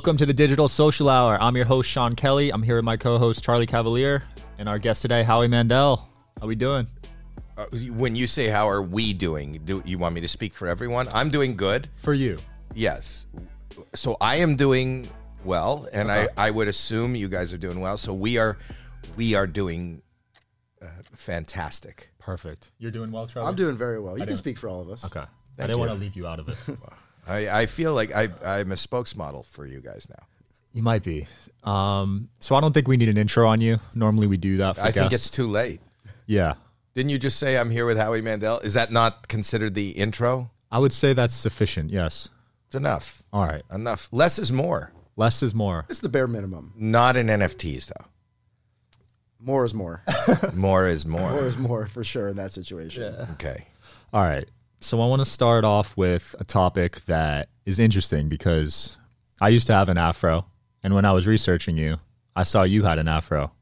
All right. Welcome to the Digital Social Hour. I'm your host, Sean Kelly. I'm here with my co host, Charlie Cavalier, and our guest today, Howie Mandel. How are we doing? Uh, when you say how are we doing, do you want me to speak for everyone? I'm doing good. For you. Yes. So I am doing well, and I, I would assume you guys are doing well. So we are we are doing uh, fantastic. Perfect. You're doing well, Charlie? I'm doing very well. You can speak for all of us. Okay. I didn't you. want to leave you out of it. I, I feel like I, I'm a spokesmodel for you guys now. you might be. Um, so I don't think we need an intro on you. Normally we do that for I think guests. it's too late. yeah. Didn't you just say I'm here with Howie Mandel? Is that not considered the intro? I would say that's sufficient. Yes. It's enough. All right. Enough. Less is more. Less is more. It's the bare minimum. Not in NFTs though. More is more. More is more. more is more for sure in that situation. Okay. All right. So I want to start off with a topic that is interesting because I used to have an afro, and when I was researching you, I saw you had an afro.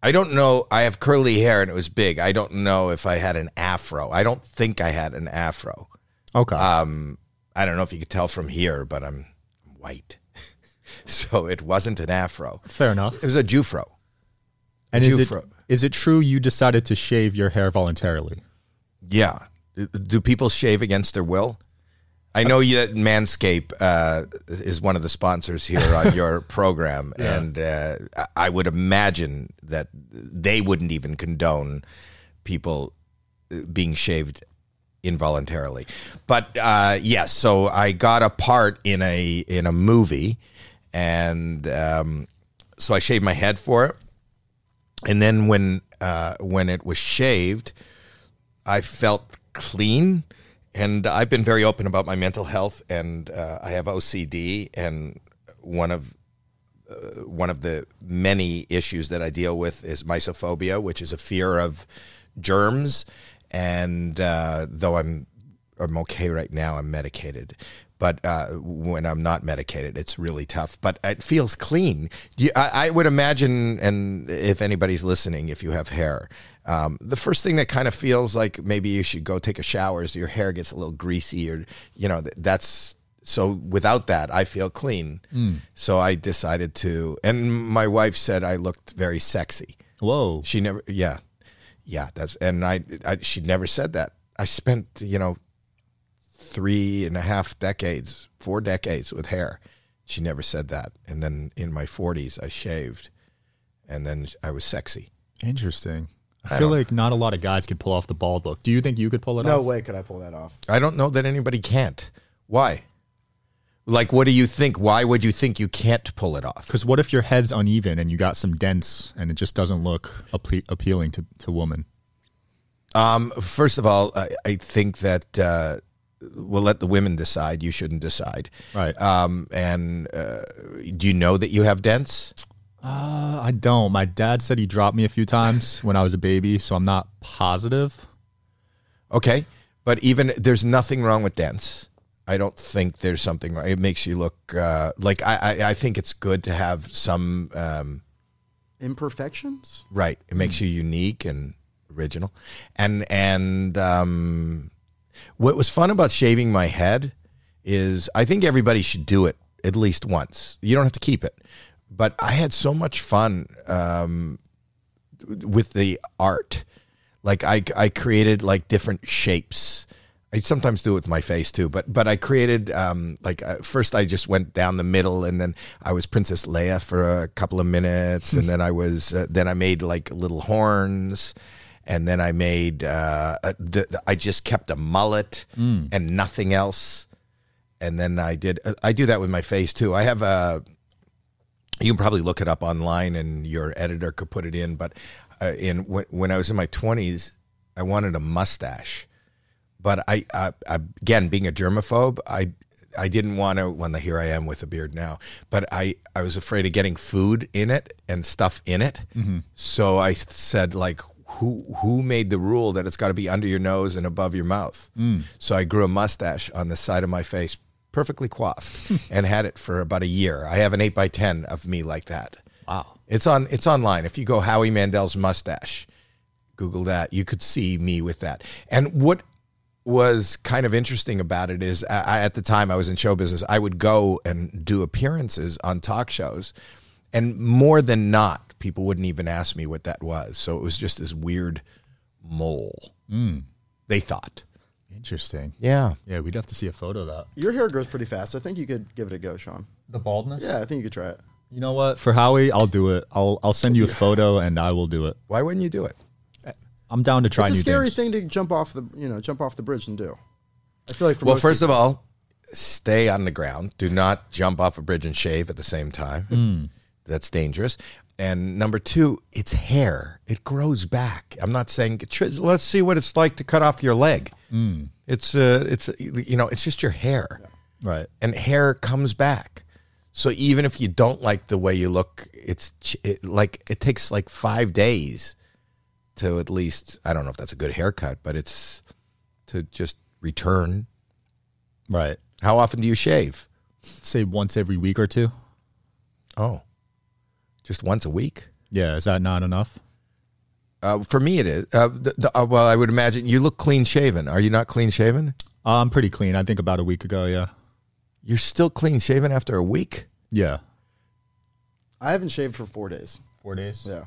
I don't know. I have curly hair and it was big. I don't know if I had an afro. I don't think I had an afro. Okay. Um, I don't know if you could tell from here, but I'm white. so it wasn't an afro. Fair enough. It was a Jewfro. And is it, Jewfro. is it true you decided to shave your hair voluntarily? Yeah. Do people shave against their will? I know you that Manscape uh, is one of the sponsors here on your program, and uh, I would imagine that they wouldn't even condone people uh, being shaved involuntarily. But uh, yes, so I got a part in a in a movie, and um, so I shaved my head for it. And then when uh, when it was shaved, I felt clean, and I've been very open about my mental health, and uh, I have OCD, and one of uh, one of the many issues that I deal with is mysophobia, which is a fear of germs. And uh, though I'm I'm okay right now, I'm medicated. But uh, when I'm not medicated, it's really tough. But it feels clean. You, I, I would imagine, and if anybody's listening, if you have hair, um, the first thing that kind of feels like maybe you should go take a shower is your hair gets a little greasy, or you know that's so. Without that, I feel clean. So I decided to, and my wife said I looked very sexy. Whoa. She never, yeah, yeah. That's and I, I she never said that. I spent you know three and a half decades, four decades with hair. She never said that. And then in my forties, I shaved, and then I was sexy. Interesting. I, feel like not a lot of guys could pull off the bald look. Do you think you could pull it No off? No way could I pull that off. I don't know that anybody can't. Why? Like, what do you think? Why would you think you can't pull it off? Because what if your head's uneven and you got some dents and it just doesn't look appe- appealing to, to women? Um, first of all, I, I think that uh, we'll let the women decide. You shouldn't decide. Right. Um, and uh, do you know that you have dents? Uh, I don't. My dad said he dropped me a few times when I was a baby, so I'm not positive. Okay, but even there's nothing wrong with dents. I don't think there's something wrong. It makes you look uh, like I, I. I think it's good to have some. Um, Imperfections? right, it makes you unique and original. And and um, what was fun about shaving my head is I think everybody should do it at least once. You don't have to keep it, but I had so much fun um, with the art. Like I, I created like different shapes. I sometimes do it with my face too, but but I created um, like uh, first I just went down the middle, and then I was Princess Leia for a couple of minutes, and then I was uh, then I made like little horns, and then I made uh, a, the, I just kept a mullet and nothing else, and then I did uh, I do that with my face too. I have a you can probably look it up online and your editor could put it in but uh, in when, when i was in my 20s i wanted a mustache. But I, I, I again being a germaphobe i i didn't want to when the here i am with a beard now but i i was afraid of getting food in it and stuff in it. So i said like who who made the rule that it's got to be under your nose and above your mouth? So i grew a mustache on the side of my face perfectly coiffed and had it for about a year i have an 8 by 10 of me like that Wow. it's on. It's online. If you go Howie Mandel's mustache, Google that. You could see me with that. And what was kind of interesting about it is I, at the time I was in show business, I would go and do appearances on talk shows, and more than not, people wouldn't even ask me what that was. So it was just this weird mole. Hmm. They thought, Interesting. yeah, Yeah, we'd have to see a photo of that. Your hair grows pretty fast. I think you could give it a go, Sean. The baldness? Yeah, I think you could try it. You know what? For Howie, I'll do it. I'll I'll send you a photo and I will do it. why wouldn't you do it? I'm down to try it's a new scary things. thing to jump off the you know jump off the bridge and do. I feel like for Well, most first people, of all, stay on the ground. Do not jump off a bridge and shave at the same time. Hmm. That's dangerous. And number two, it's hair. It grows back. I'm not saying. Let's see what it's like to cut off your leg. It's uh, it's you know, it's just your hair, Right. and hair comes back. So even if you don't like the way you look, it's it, like it takes like five days to at least. I don't know if that's a good haircut, but it's to just return Right. how often do you shave? Say once every week or two. Oh, just once a week? Yeah, is that not enough? Uh, for me, it is. Uh, the, the, uh, well, I would imagine you look clean shaven. Are you not clean shaven? Uh, I'm pretty clean. I think about a week ago, yeah. You're still clean shaven after a week? Yeah. I haven't shaved for four days. 4 days. Yeah,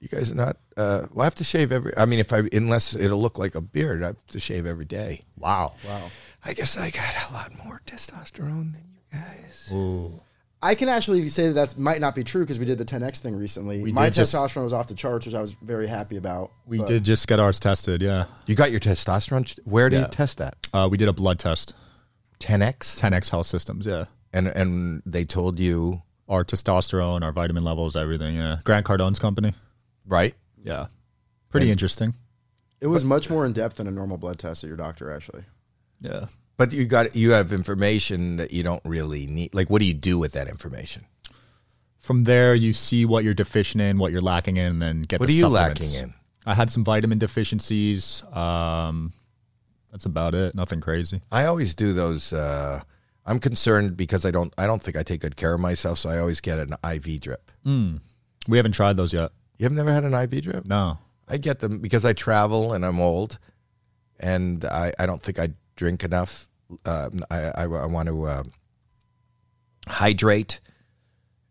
You guys are not. Uh, well, I have to shave every. I mean, if I unless it'll look like a beard, I have to shave every day. Wow. wow. I guess I got a lot more testosterone than you guys. Ooh. I can actually say that that might not be true because we did the 10x thing recently. We My did just- testosterone was off the charts, which I was very happy about. We but- did just get ours tested, yeah. You got your testosterone. ch- Where do Yeah. you test that? Uh, we did a blood test. 10x, 10x Health Systems, yeah. and and they told you Our testosterone, our vitamin levels, everything, yeah. Grant Cardone's company. right. Yeah. Pretty interesting. It was much more in depth than a normal blood test at your doctor, actually. Yeah. But you got you have information that you don't really need. Like, what do you do with that information? From there, you see what you're deficient in, what you're lacking in, and then get What the are you lacking in? I had some vitamin deficiencies. Um, that's about it. Nothing crazy. I always do those. Uh, I'm concerned because I don't. I don't think I take good care of myself, so I always get an IV drip. We haven't tried those yet. You have never had an IV drip? No. I get them because I travel and I'm old, and I, I don't think I drink enough. Uh, I, I, I want to uh, hydrate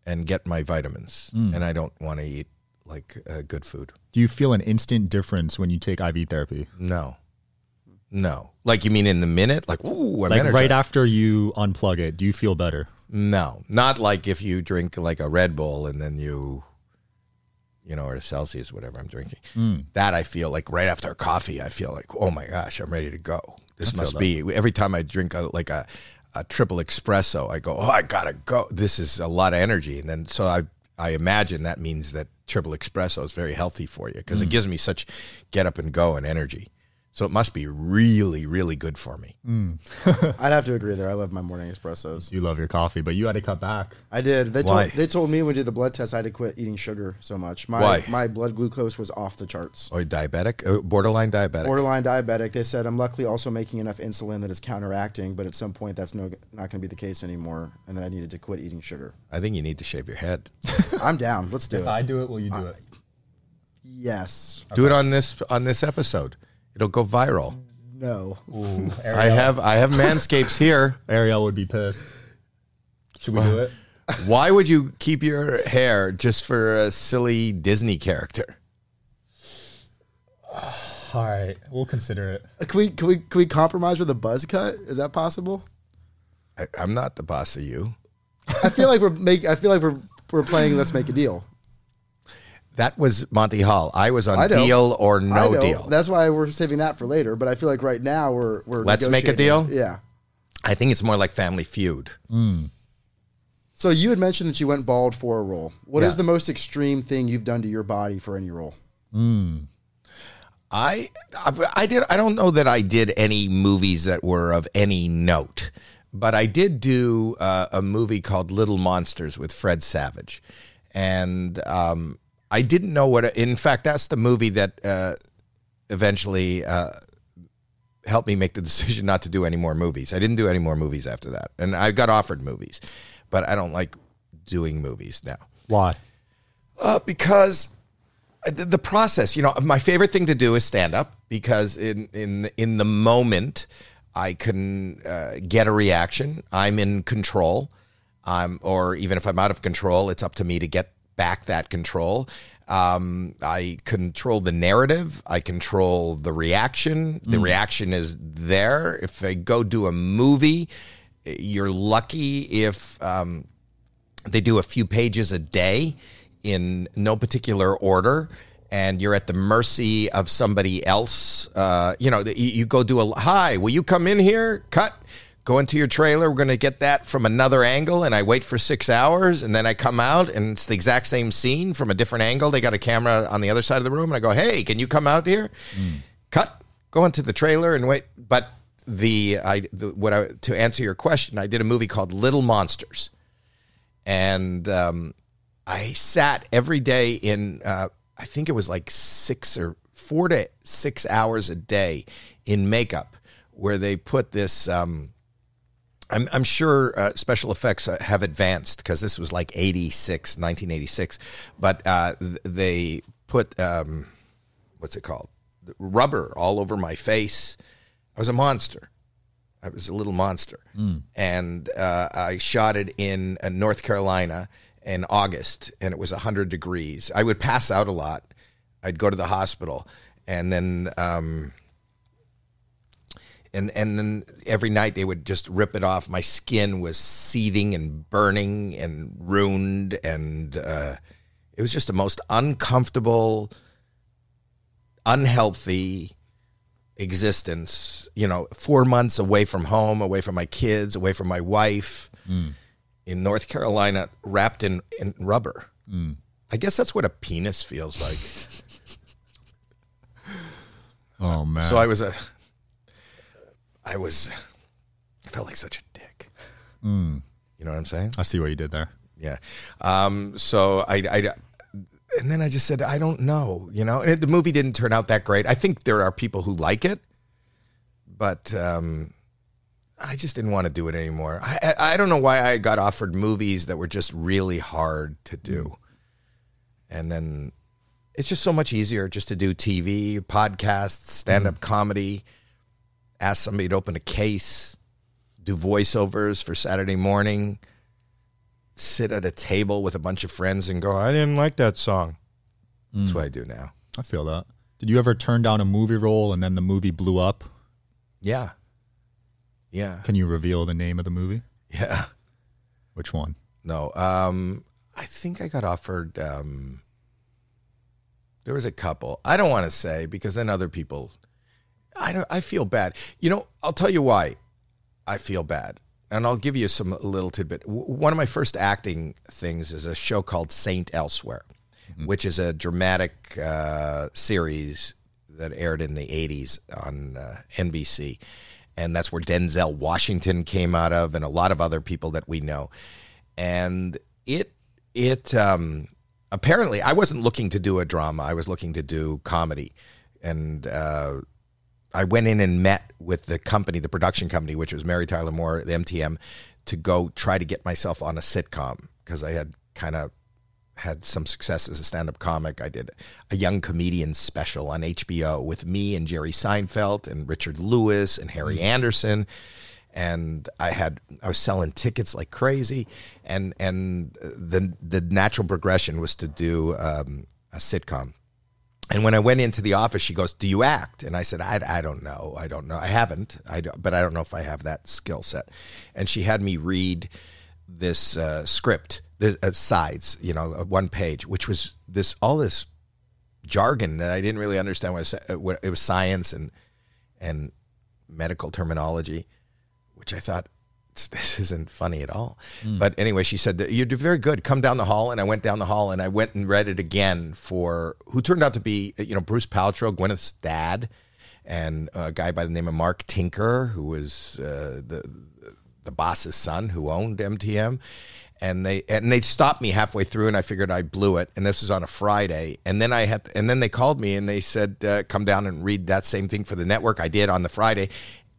and get my vitamins, and I don't want to eat like uh, good food. Do you feel an instant difference when you take IV therapy? No, no. Like you mean in the minute? Like ooh, I'm Like energized. right after you unplug it, do you feel better? No, not like if you drink like a Red Bull and then you, you know, or Celsius, whatever I'm drinking. Hmm. That I feel like right after coffee, I feel like, oh my gosh, I'm ready to go. This must be every time I drink a, like a, a triple espresso, I go, oh, I gotta go. This is a lot of energy, and then so I I imagine that means that triple espresso is very healthy for you Hmm. because it gives me such get up and go and energy. So it must be really, really good for me. I'd have to agree there. I love my morning espressos. You love your coffee, but you had to cut back. I did. They Why? told they told me when we did the blood test I had to quit eating sugar so much. My Why? my blood glucose was off the charts. Or diabetic, uh, borderline diabetic. Borderline diabetic. They said I'm luckily also making enough insulin that it's counteracting, but at some point that's no not going to be the case anymore, and then I needed to quit eating sugar. I think you need to shave your head. I'm down. Let's do it. If I do it, will you do it? Yes. Do it on this on this episode. It'll go viral. No. I have I have manscapes here. Ariel would be pissed. Should we do it? Why would you keep your hair just for a silly Disney character? All right, we'll consider it. Uh, Can we can we can we compromise with a buzz cut? Is that possible? I, I'm not the boss of you. I feel like we're make. I feel like we're we're playing. Let's make a deal. That was Monty Hall. I was on I deal or no deal. That's why we're saving that for later. But I feel like right now we're we're. Let's make a deal? Yeah. I think it's more like Family Feud. So you had mentioned that you went bald for a role. What is Yeah. the most extreme thing you've done to your body for any role? I I've- I did I don't know that I did any movies that were of any note, but I did do uh, a movie called Little Monsters with Fred Savage, and um, I didn't know what. In fact, that's the movie that uh, eventually uh, helped me make the decision not to do any more movies. I didn't do any more movies after that, and I got offered movies, but I don't like doing movies now. Why? Uh, because the, the process, you know, my favorite thing to do is stand up because in in in the moment I can uh, get a reaction. I'm in control. Um, or even if I'm out of control, it's up to me to get back that control. Um, I control the narrative. I control the reaction. The reaction is there. If I go do a movie, you're lucky if um, they do a few pages a day in no particular order and you're at the mercy of somebody else uh, you know you, you go do a hi will you come in here cut go into your trailer we're going to get that from another angle and i wait for six hours and then i come out and it's the exact same scene from a different angle. They got a camera on the other side of the room and i go hey can you come out here? Cut go into the trailer and wait. But the i the, what i to answer your question i did a movie called little monsters. And um, I sat every day in uh, I think it was like six or four to six hours a day in makeup, where they put this. Um, I'm, I'm sure uh, special effects uh, have advanced because this was like 86, 1986, but uh, they put um, what's it called? Rubber all over my face. I was a monster. I was a little monster, and uh, I shot it in uh, North Carolina in August, and it was hundred degrees. I would pass out a lot. I'd go to the hospital, and then um, and and then every night they would just rip it off. My skin was seething and burning and ruined, and uh, it was just the most uncomfortable, unhealthy existence. You know, four months away from home, away from my kids, away from my wife, in North Carolina, wrapped in, in rubber. I guess that's what a penis feels like. Oh man. So I was a, I was, I felt like such a dick. You know what I'm saying? I see what you did there. Yeah. Um, so I, I, and then I just said, I don't know, you know, and it, the movie didn't turn out that great. I think there are people who like it, but, um, I just didn't want to do it anymore. I, I, I don't know why I got offered movies that were just really hard to do. And then it's just so much easier just to do TV, podcasts, stand up comedy, ask somebody to open a case, do voiceovers for Saturday morning, sit at a table with a bunch of friends and go, I didn't like that song. That's what I do now. I feel that. Did you ever turn down a movie role and then the movie blew up? Yeah. Yeah. Can you reveal the name of the movie? Yeah. Which one? No. Um, I think I got offered. Um, there was a couple. I don't want to say because then other people. I don't. I feel bad. You know. I'll tell you why. I feel bad, and I'll give you some a little tidbit. W- One of my first acting things is a show called Saint Elsewhere, which is a dramatic uh, series that aired in the '80s on uh, NBC, and that's where Denzel Washington came out of, and a lot of other people that we know and it it um, apparently I wasn't looking to do a drama. I was looking to do comedy, and uh, I went in and met with the company, the production company, which was Mary Tyler Moore, the MTM, to go try to get myself on a sitcom because I had kind of had some success as a stand-up comic. I did a young comedian special on HBO with me and Jerry Seinfeld and Richard Lewis and Harry Anderson and I had I was selling tickets like crazy, and and the the natural progression was to do um, a sitcom. And when I went into the office, she goes, "Do you act?" And I said, "I, I don't know. I don't know. I haven't. I don't, but I don't know if I have that skill set." And she had me read this uh, script, the uh, sides, you know, uh, one page, which was this all this jargon that I didn't really understand what it, was, uh, what it was science and and medical terminology which I thought this isn't funny at all. But anyway, she said you're very good. Come down the hall, and I went down the hall and I went and read it again for who turned out to be you know Bruce Paltrow, Gwyneth's dad, and a guy by the name of Mark Tinker, who was uh, the the boss's son who owned MTM. And they and they stopped me halfway through, and I figured I blew it. And this was on a Friday, and then I had, and then they called me and they said, uh, "Come down and read that same thing for the network." I did on the Friday,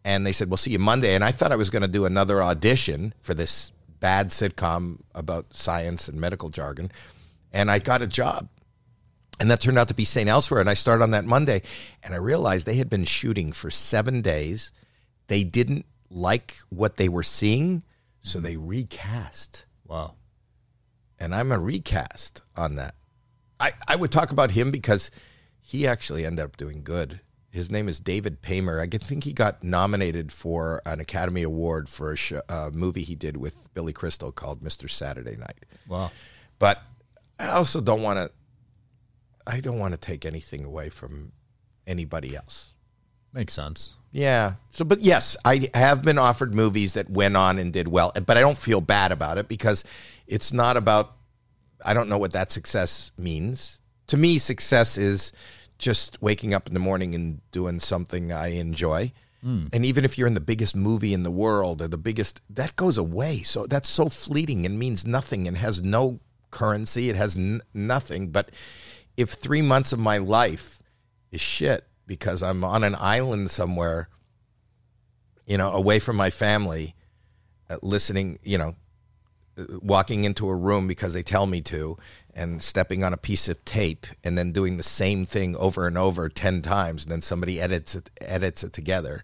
and they said we'll see you monday and i thought i was going to do another audition for this bad sitcom about science and medical jargon and i got a job And that turned out to be St. Elsewhere. And I started on that Monday and I realized they had been shooting for seven days. They didn't like what they were seeing, so they recast. Wow. And I'm a recast on that. I, I would talk about him because he actually ended up doing good. His name is David Paymer. I think he got nominated for an Academy Award for a show, uh, movie he did with Billy Crystal called Mr. Saturday Night. Wow. But I also don't want to. I don't want to take anything away from anybody else. Makes sense. Yeah. So, but yes, I have been offered movies that went on and did well, but I don't feel bad about it because it's not about. I don't know what that success means. To me, success is just waking up in the morning and doing something I enjoy. And even if you're in the biggest movie in the world or the biggest, that goes away. So that's so fleeting and means nothing and has no currency. It has n- nothing. But if three months of my life is shit because I'm on an island somewhere, you know, away from my family, uh, listening, you know, walking into a room because they tell me to and stepping on a piece of tape and then doing the same thing over and over 10 times and then somebody edits it edits it together.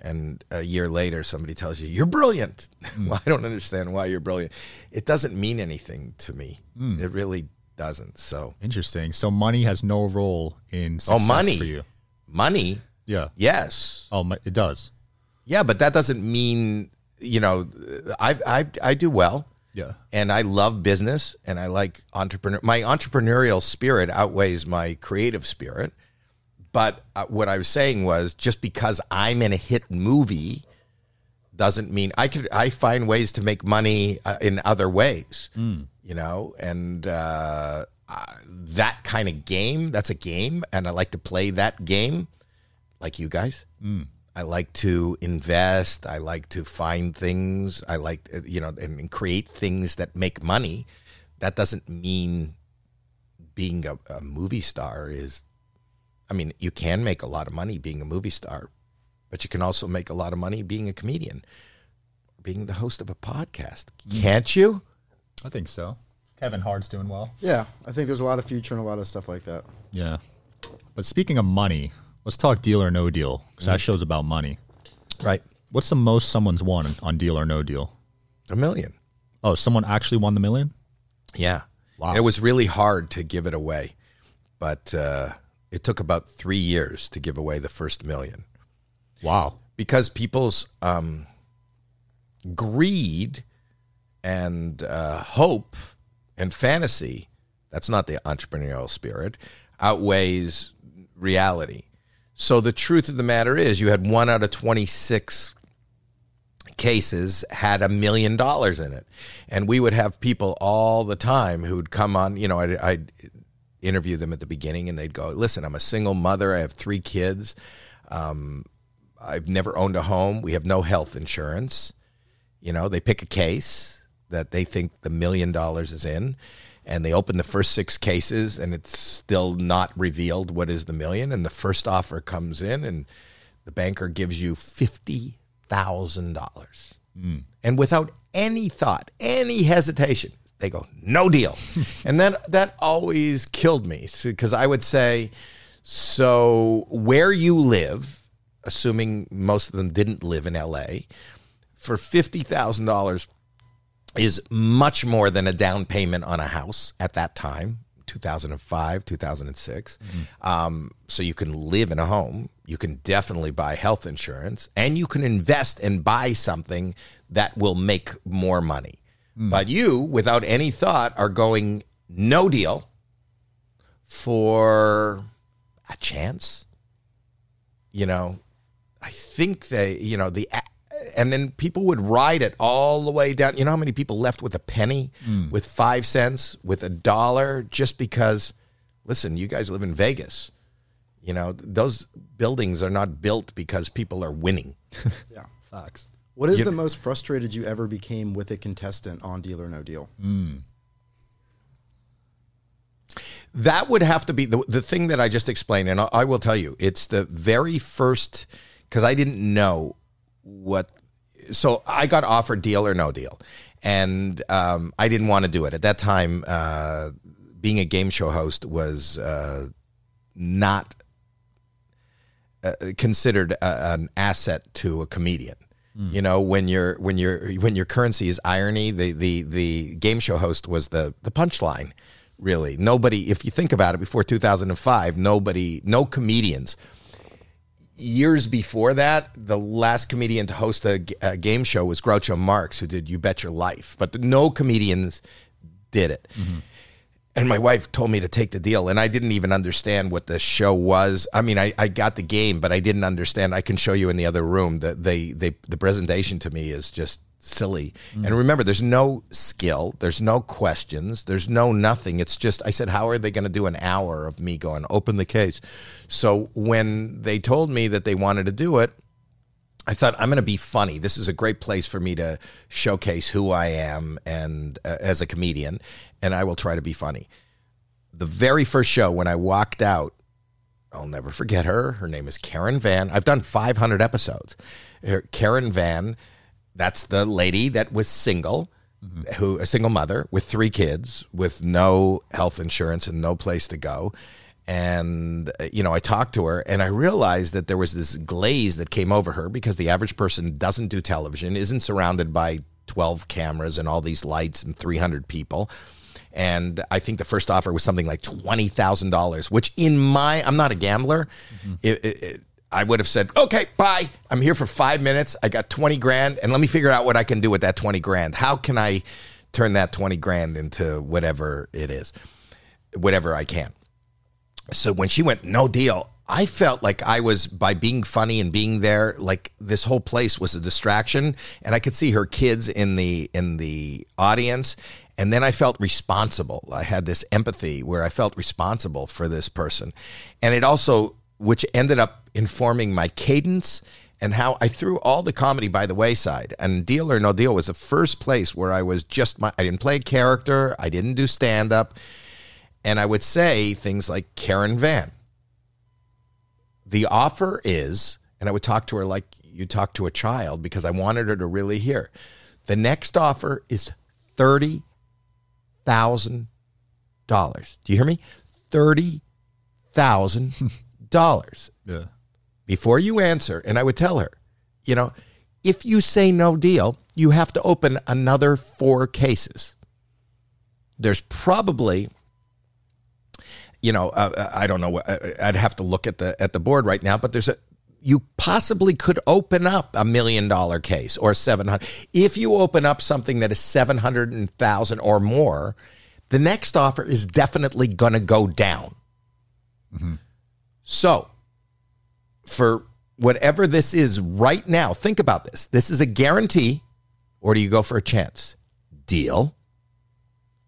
And a year later somebody tells you you're brilliant. Hmm. Well, i don't understand why you're brilliant. It doesn't mean anything to me. Hmm. It really doesn't so. Interesting. So money has no role in oh money. for you. money? Yeah. yes. Oh, it does. yeah but that doesn't mean you know i i, I do well Yeah. and I love business and I like entrepreneur. My entrepreneurial spirit outweighs my creative spirit. But uh, what I was saying was just because I'm in a hit movie doesn't mean I could. I find ways to make money uh, in other ways, you know, and uh, uh, that kind of game. That's a game, and I like to play that game, like you guys. I like to invest. I like to find things. I like, uh, you know, and, and create things that make money. That doesn't mean being a, a movie star is, I mean, you can make a lot of money being a movie star, but you can also make a lot of money being a comedian, being the host of a podcast. Can't you? I think so. Kevin Hart's doing well. Yeah, I think there's a lot of future and a lot of stuff like that. Yeah. But speaking of money, let's talk deal or no deal because that show's about money. Right. What's the most someone's won on deal or no deal? A million. Oh, someone actually won the million? Yeah. Wow. It was really hard to give it away, but uh, it took about three years to give away the first million. Wow. because people's um, greed and uh, hope and fantasy that's not the entrepreneurial spirit outweighs reality so the truth of the matter is you had one out of 26 cases had a million dollars in it and we would have people all the time who'd come on you know I'd, I'd interview them at the beginning and they'd go listen i'm a single mother i have three kids um, I've never owned a home. We have no health insurance. You know, they pick a case that they think the million dollars is in, and they open the first six cases, and it's still not revealed what is the million. And the first offer comes in, and the banker gives you fifty thousand dollars, hmm. and without any thought, any hesitation, they go no deal, and then that always killed me because I would say, so where you live assuming most of them didn't live in LA, for $50,000 is much more than a down payment on a house at that time, 2005, 2006. Um, so you can live in a home, you can definitely buy health insurance, and you can invest and buy something that will make more money. But you, without any thought, are going no deal for a chance you know, I think they, you know, the, and then people would ride it all the way down. You know how many people left with a penny, hmm. with five cents, with a dollar, just because, listen, you guys live in Vegas. You know, those buildings are not built because people are winning. Yeah. Facts. What is You- the most frustrated you ever became with a contestant on Deal or No Deal? Hmm. That would have to be the, the thing that I just explained. And I, I will tell you, it's the very first, because I didn't know what. So I got offered deal or no deal. And um, I didn't want to do it. At that time, uh, being a game show host was uh, not uh, considered a, an asset to a comedian. You know, when your when your when your currency is irony, the the the game show host was the the punchline. Really, nobody. If you think about it, before two thousand and five, nobody, no comedians. Years before that, the last comedian to host a game show was Groucho Marx, who did "You Bet Your Life," but no comedians did it. Mm-hmm. And my wife told me to take the deal, and I didn't even understand what the show was. I mean, I, I got the game, but I didn't understand. I can show you in the other room that they, they the presentation to me is just silly. And remember, there's no skill, there's no questions, there's no nothing. It's just I said, how are they going to do an hour of me going open the case? So when they told me that they wanted to do it, I thought I'm going to be funny. This is a great place for me to showcase who I am and uh, as a comedian, and I will try to be funny. The very first show when I walked out, I'll never forget her. Her name is Karen Van. I've done 500 episodes. Her- Karen Van, that's the lady that was single, who a single mother with three kids with no health insurance and no place to go. And uh, you know, I talked to her and I realized that there was this glaze that came over her because the average person doesn't do television, isn't surrounded by 12 cameras and all these lights and 300 people and I think the first offer was something like twenty thousand dollars, which in my I'm not a gambler. It, it, it, I would have said, okay, bye. I'm here for five minutes. I got twenty grand, and let me figure out what I can do with that twenty grand. How can I turn that twenty grand into whatever it is, whatever I can. So when she went no deal, I felt like I was by being funny and being there, like this whole place was a distraction, and I could see her kids in the in the audience, and then I felt responsible. I had this empathy where I felt responsible for this person, and it also, which ended up informing my cadence and how I threw all the comedy by the wayside. And Deal or No Deal was the first place where I was just my. I didn't play a character. I didn't do stand up. And I would say things like Karen Van. The offer is, and I would talk to her like you talk to a child because I wanted her to really hear. The next offer is thirty thousand dollars. Do you hear me? Thirty thousand dollars Yeah. before you answer, and I would tell her, you know, if you say no deal, you have to open another four cases. There's probably, you know, uh, I don't know. uh, I'd have to look at the at the board right now, but there's a you possibly could open up a million dollar case or seven hundred. If you open up something that is seven hundred thousand or more, the next offer is definitely going to go down. So, for whatever this is right now, think about this. This is a guarantee, or do you go for a chance? Deal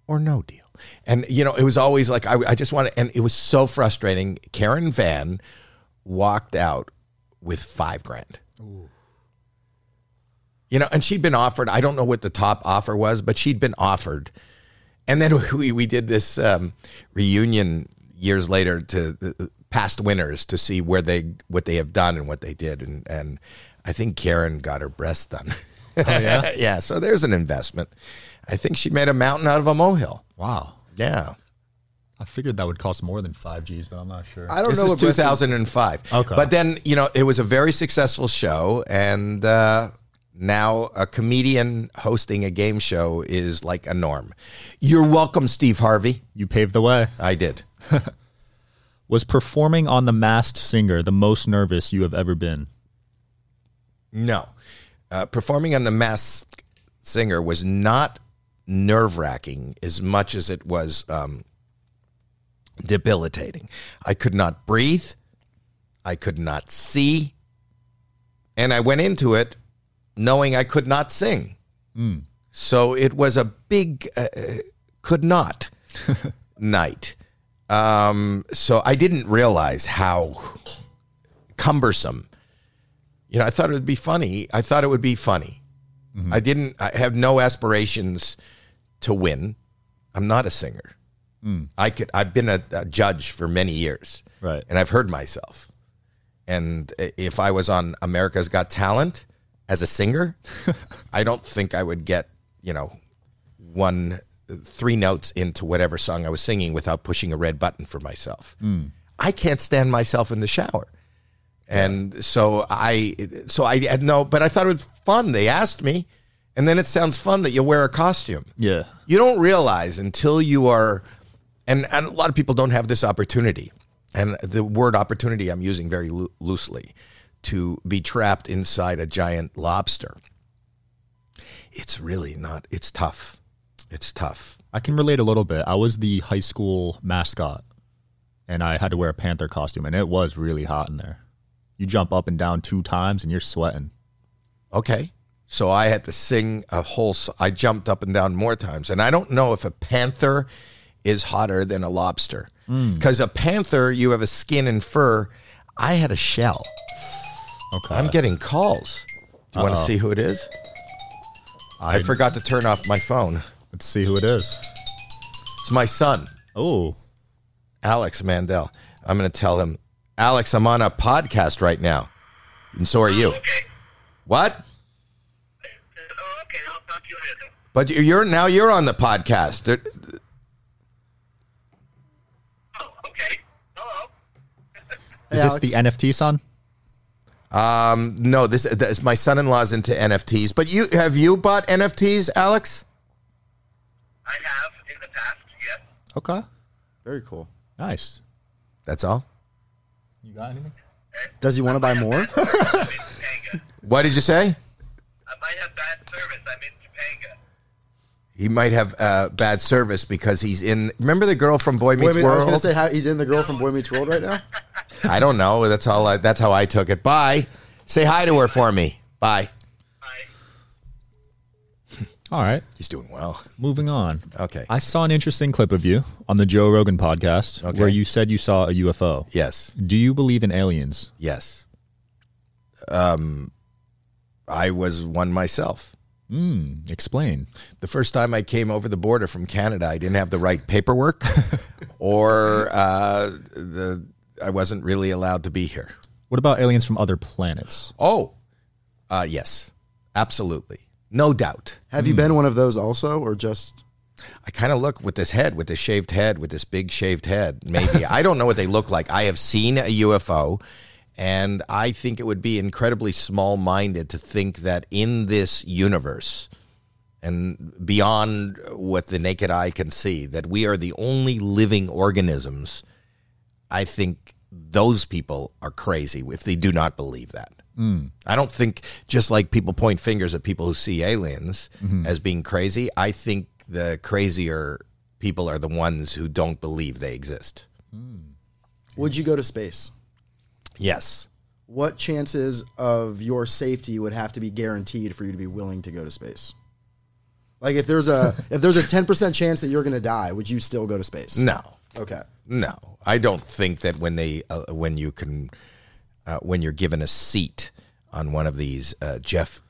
or no deal? And, you know, it was always like, I, I just wanted, and it was so frustrating. Karen Van walked out with five grand. You know, and she'd been offered, I don't know what the top offer was, but she'd been offered. And then we, we did this um, reunion years later to the past winners to see where they what they have done and what they did and and I think Karen got her breast done. Oh, yeah? yeah, so there's an investment. I think she made a mountain out of a molehill. Wow. Yeah. I figured that would cost more than five G's, but I'm not sure. I don't This know is what breast 2005. Okay. But then, you know, it was a very successful show and uh now a comedian hosting a game show is like a norm. You're welcome, Steve Harvey. you paved the way. I did. Was performing on The Masked Singer the most nervous you have ever been? No. Uh, performing on The Masked Singer was not nerve wracking as much as it was um, debilitating. I could not breathe. I could not see. And I went into it knowing I could not sing. So it was a big uh, uh, could not night. Um, so I didn't realize how cumbersome you know, I thought it would be funny. I thought it would be funny. I didn't. I have no aspirations to win. I'm not a singer. I could. I've been a, a judge for many years, Right. and I've heard myself. And if I was on America's Got Talent as a singer, I don't think I would get you know one three notes into whatever song I was singing without pushing a red button for myself. Hmm. I can't stand myself in the shower. And so I, so I had no, but I thought it was fun. They asked me, and then it sounds fun that you wear a costume. Yeah. You don't realize until you are, and, and a lot of people don't have this opportunity. And the word opportunity I'm using very loo- loosely to be trapped inside a giant lobster. It's really not, it's tough. It's tough. I can relate a little bit. I was the high school mascot and I had to wear a panther costume and it was really hot in there. You jump up and down two times and you're sweating. Okay. So I had to sing a whole. I jumped up and down more times, and I don't know if a panther is hotter than a lobster hmm. because a panther you have a skin and fur. I had a shell. Okay. I'm getting calls. Do you want to see who it is? I, I, forgot to turn off my phone. Let's see who it is. It's my son, Oh, Alex Mandel. I'm going to tell him, Alex, I'm on a podcast right now, and so are you. Okay. What? Oh, okay. I'll talk to you later. But you're now you're on the podcast. There- Oh, okay. Hello. is Hey, this the NFT son? Um, no, this, this my son-in-law's into NFTs. But you have you bought NFTs, Alex? I have in the past, yes. Okay. Very cool. Nice. That's all. You got anything? Does he want to buy more? I'm in Topanga. What did you say? I might have bad service. I'm in Topanga. He might have uh, bad service because he's in. Remember the girl from Boy Boy Meets Meets- I was World? going to say how he's in the girl from Boy Meets World right now. I don't know. That's all. I, that's how I took it. Bye. Say hi to her for me. Bye. All right. He's doing well. Moving on. Okay. I saw an interesting clip of you on the Joe Rogan podcast Okay. where you said you saw a UFO. Yes. Do you believe in aliens? Yes. Um, I was one myself. Mm, explain. the first time I came over the border from Canada, I didn't have the right paperwork, or uh, the I wasn't really allowed to be here. What about aliens from other planets? Oh, uh, yes, absolutely, no doubt. Have you hmm. been one of those also, or just? I kind of look with this head, with this shaved head, with this big shaved head. Maybe I don't know what they look like. I have seen a UFO, and I think it would be incredibly small-minded to think that in this universe and beyond what the naked eye can see, that we are the only living organisms. I think those people are crazy if they do not believe that. Mm. I don't think just like people point fingers at people who see aliens mm-hmm. as being crazy. I think the crazier people are the ones who don't believe they exist. Mm. Would you go to space? Yes. What chances of your safety would have to be guaranteed for you to be willing to go to space? Like if there's a if there's a ten percent chance that you're going to die, would you still go to space? No. Okay. No. I don't think that when they uh, when you can uh, when you're given a seat on one of these uh, Jeff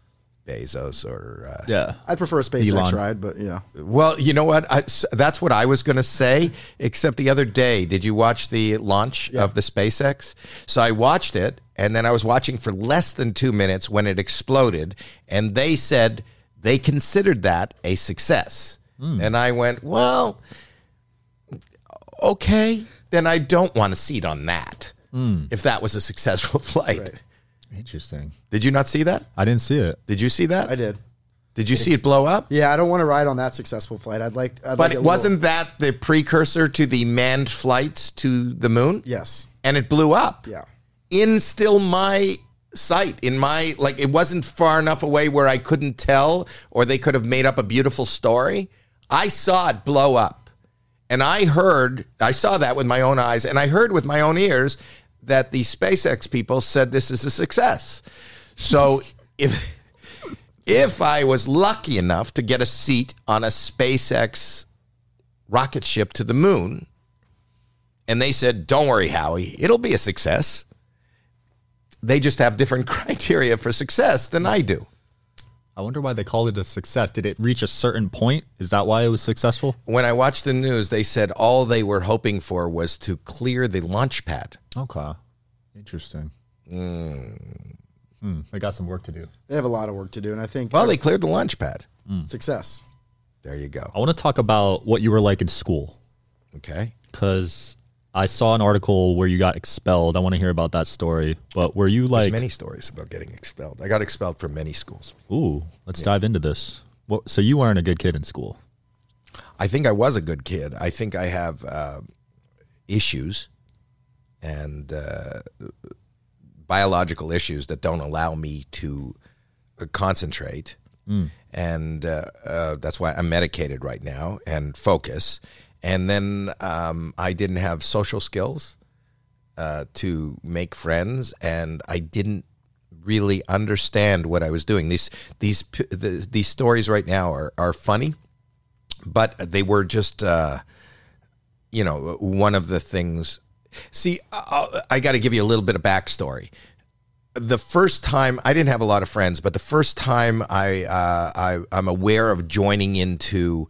Bezos or uh, Yeah. I'd prefer a SpaceX Elon. ride, but yeah. Well, you know what? I, s- that's what I was going to say. Except the other day, did you watch the launch of the SpaceX? So I watched it, and then I was watching for less than two minutes when it exploded, and they said they considered that a success. And I went, well, okay, then I don't want a seat on that. Hmm. If that was a successful flight, Right. Interesting. did you not see that? I didn't see it. Did you see that? I did. Did you see it blow up? Yeah, I don't want to ride on that successful flight. I'd like. I'd But like a it little- wasn't that the precursor to the manned flights to the moon? Yes. And it blew up. Yeah. In still my sight, in my, like, it wasn't far enough away where I couldn't tell or they could have made up a beautiful story. I saw it blow up. And I heard, I saw that with my own eyes, and I heard with my own ears that the SpaceX people said this is a success. So if if I was lucky enough to get a seat on a SpaceX rocket ship to the moon, and they said, "Don't worry, Howie, it'll be a success." They just have different criteria for success than I do. I wonder why they called it a success. Did it reach a certain point? Is that why it was successful? When I watched the news, they said all they were hoping for was to clear the launch pad. Okay. Interesting. Hmm, they got some work to do. They have a lot of work to do, and I think Well, they cleared the launch pad. success. There you go. I want to talk about what you were like in school Okay. because I saw an article where you got expelled. I want to hear about that story. But were you There's like, many stories about getting expelled. I got expelled from many schools. ooh, let's dive into this. What, so you weren't a good kid in school. I think I was a good kid. I think I have uh, issues and uh, biological issues that don't allow me to uh, concentrate. And uh, uh, that's why I'm medicated right now and focus. And then um, I didn't have social skills uh, to make friends, and I didn't really understand what I was doing. These these the, these stories right now are are funny, but they were just uh, you know one of the things. See, I, I got to give you a little bit of backstory. The first time I didn't have a lot of friends, but the first time I, uh, I I'm aware of joining into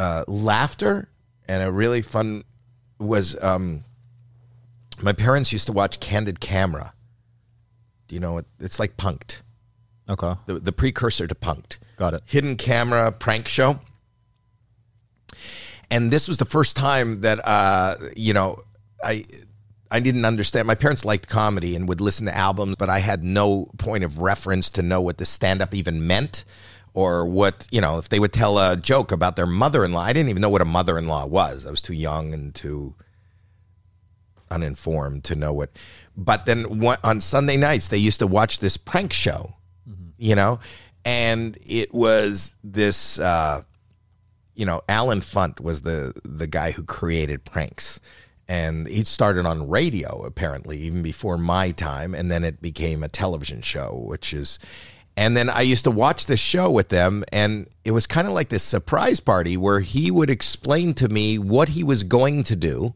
uh, laughter and a really fun was um, my parents used to watch Candid Camera. Do you know it? It's like Punked, Okay. the, the precursor to Punked. Got it. Hidden camera prank show. And this was the first time that uh, you know I I didn't understand. My parents liked comedy and would listen to albums, but I had no point of reference to know what the stand up even meant or what, you know, if they would tell a joke about their mother in law. I didn't even know what a mother in law was. I was too young and too uninformed to know what. But then on Sunday nights, they used to watch this prank show, you know, and it was this. Uh, you know, Allen Funt was the the guy who created pranks, and he started on radio apparently even before my time, and then it became a television show, which is. And then I used to watch this show with them, and it was kind of like this surprise party where he would explain to me what he was going to do,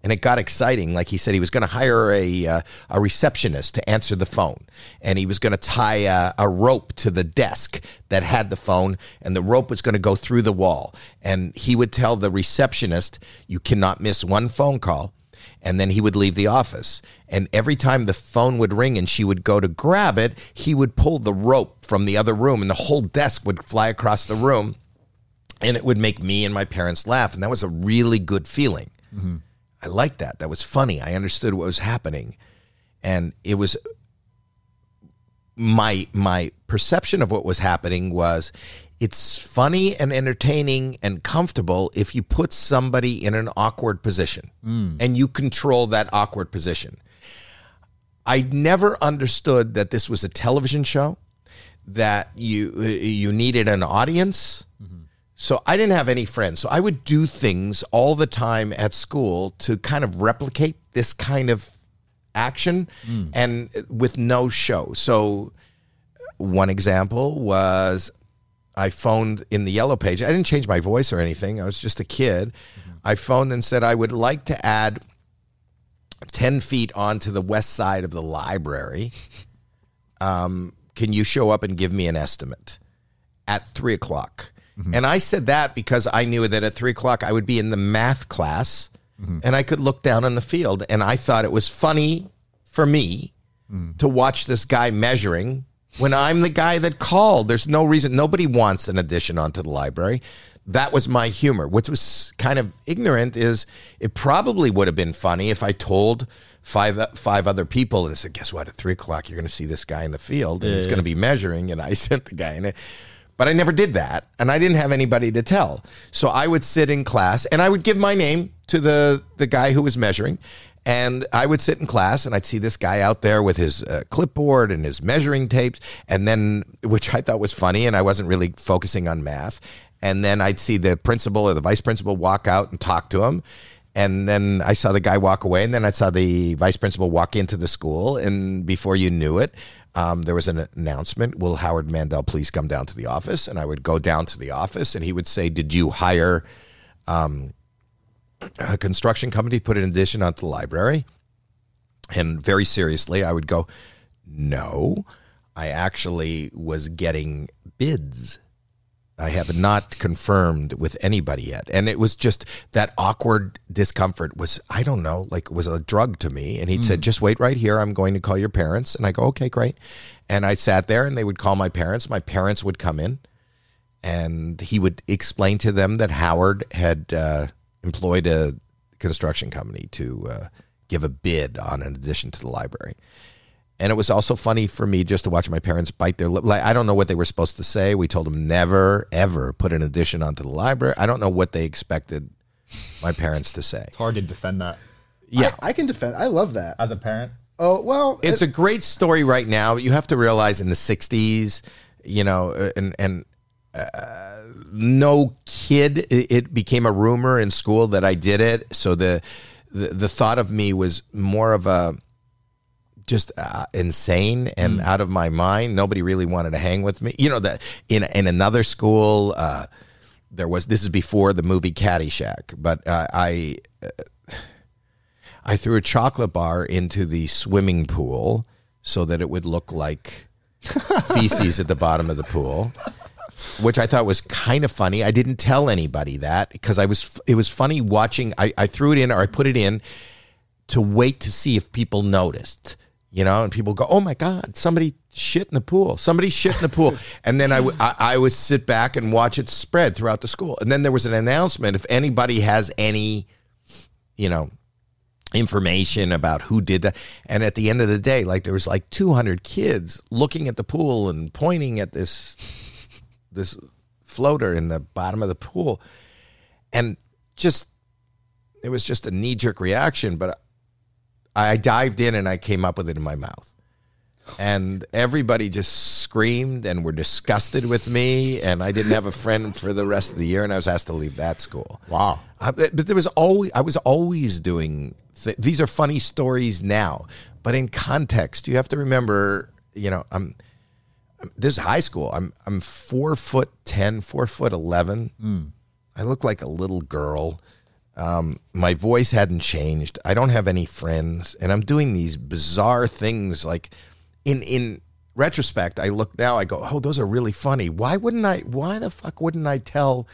and it got exciting. Like he said, he was going to hire a uh, a receptionist to answer the phone, and he was going to tie a, a rope to the desk that had the phone, and the rope was going to go through the wall. And he would tell the receptionist, "You cannot miss one phone call." And then he would leave the office. And every time the phone would ring and she would go to grab it, he would pull the rope from the other room, and the whole desk would fly across the room. And it would make me and my parents laugh. And that was a really good feeling. Mm-hmm. I liked that. That was funny. I understood what was happening. And it was my my perception of what was happening was it's funny and entertaining and comfortable if you put somebody in an awkward position. Mm. And you control that awkward position i never understood that this was a television show that you you needed an audience so I didn't have any friends. So I would do things all the time at school to kind of replicate this kind of action hmm. and with no show. So one example was I phoned in the yellow page. I didn't change my voice or anything. I was just a kid. Mm-hmm. I phoned and said I would like to add 10 feet onto the west side of the library. Um, can you show up and give me an estimate at three o'clock? Mm-hmm. And I said that because I knew that at three o'clock I would be in the math class mm-hmm. and I could look down on the field. And I thought it was funny for me mm. to watch this guy measuring when I'm the guy that called. There's no reason, nobody wants an addition onto the library. That was my humor, which was kind of ignorant. Is it probably would have been funny if I told five five other people and I said, "Guess what? At three o'clock, you're going to see this guy in the field, and he's going to be measuring." And I sent the guy in it, but I never did that, and I didn't have anybody to tell. So I would sit in class, and I would give my name to the the guy who was measuring, and I would sit in class, and I'd see this guy out there with his uh, clipboard and his measuring tapes, and then which I thought was funny, and I wasn't really focusing on math. And then I'd see the principal or the vice principal walk out and talk to him. And then I saw the guy walk away, and then I saw the vice principal walk into the school. And before you knew it, um, there was an announcement Will Howard Mandel please come down to the office? And I would go down to the office, and he would say, Did you hire um, a construction company to put an addition onto the library? And very seriously, I would go, No, I actually was getting bids. I have not confirmed with anybody yet. And it was just that awkward discomfort was, I don't know, like was a drug to me. And he said, just wait right here. I'm going to call your parents. And I go, okay, great. And I sat there and they would call my parents. My parents would come in and he would explain to them that Howard had uh, employed a construction company to uh, give a bid on an addition to the library. And it was also funny for me just to watch my parents bite their lip. Like I don't know what they were supposed to say. We told them never, ever put an addition onto the library. I don't know what they expected my parents to say. It's hard to defend that Yeah, I, I can defend. I love that. as a parent. Oh well, it's a great story right now. You have to realize in the '60s, you know, uh, and and uh, no kid. It, it became a rumor in school that I did it. So the the, the thought of me was more of a just uh, insane and out of my mind. Nobody really wanted to hang with me. You know that in in another school. Uh, there was this is before the movie Caddyshack, but uh, I I threw a chocolate bar into the swimming pool so that it would look like feces at the bottom of the pool, which I thought was kind of funny. I didn't tell anybody that because I was it was funny watching. I, I threw it in or I put it in to wait to see if people noticed. You know, and people go, "Oh my God, somebody shit in the pool! Somebody shit in the pool!" And then I, w- I, I would sit back and watch it spread throughout the school. And then there was an announcement: if anybody has any, you know, information about who did that. And at the end of the day, like there was like 200 kids looking at the pool and pointing at this this floater in the bottom of the pool, and just it was just a knee jerk reaction. But I dived in and I came up with it in my mouth. And everybody just screamed and were disgusted with me. And I didn't have a friend for the rest of the year. And I was asked to leave that school. Wow. Uh, I, but there was always I was always doing th- these are funny stories now, but in context, you have to remember. You know, I'm, this is high school. I'm I'm four foot ten, four foot eleven. Hmm. I look like a little girl. Um, my voice hadn't changed. I don't have any friends, and I'm doing these bizarre things. Like in in retrospect, I look now. I go, oh, those are really funny. Why wouldn't I? Why the fuck wouldn't I tell?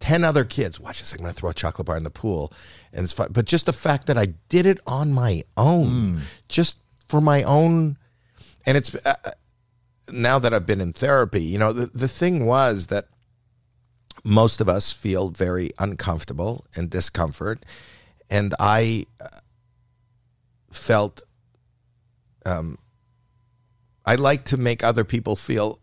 10 other kids watch this i'm going to throw a chocolate bar in the pool and it's fun but just the fact that i did it on my own just for my own and it's uh, uh, now that i've been in therapy you know the, the thing was that most of us feel very uncomfortable and discomfort and i uh, felt um, i like to make other people feel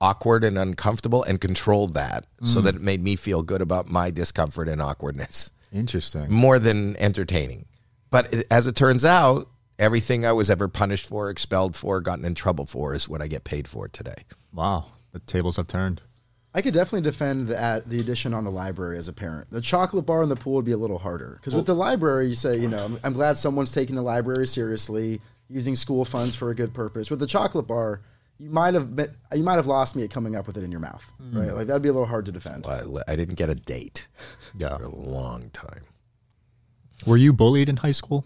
awkward and uncomfortable and controlled that so that it made me feel good about my discomfort and awkwardness Interesting. more than entertaining. But it- as it turns out, everything I was ever punished for, expelled for, gotten in trouble for is what I get paid for today. Wow. The tables have turned. I could definitely defend the, at the addition on the library as a parent. The chocolate bar in the pool would be a little harder because with the library, you say, you know, I'm, I'm glad someone's taking the library seriously, using school funds for a good purpose. With the chocolate bar, you might have been, you might have lost me at coming up with it in your mouth, right? Like that'd be a little hard to defend. I, I didn't get a date Yeah. for a long time. Were you bullied in high school?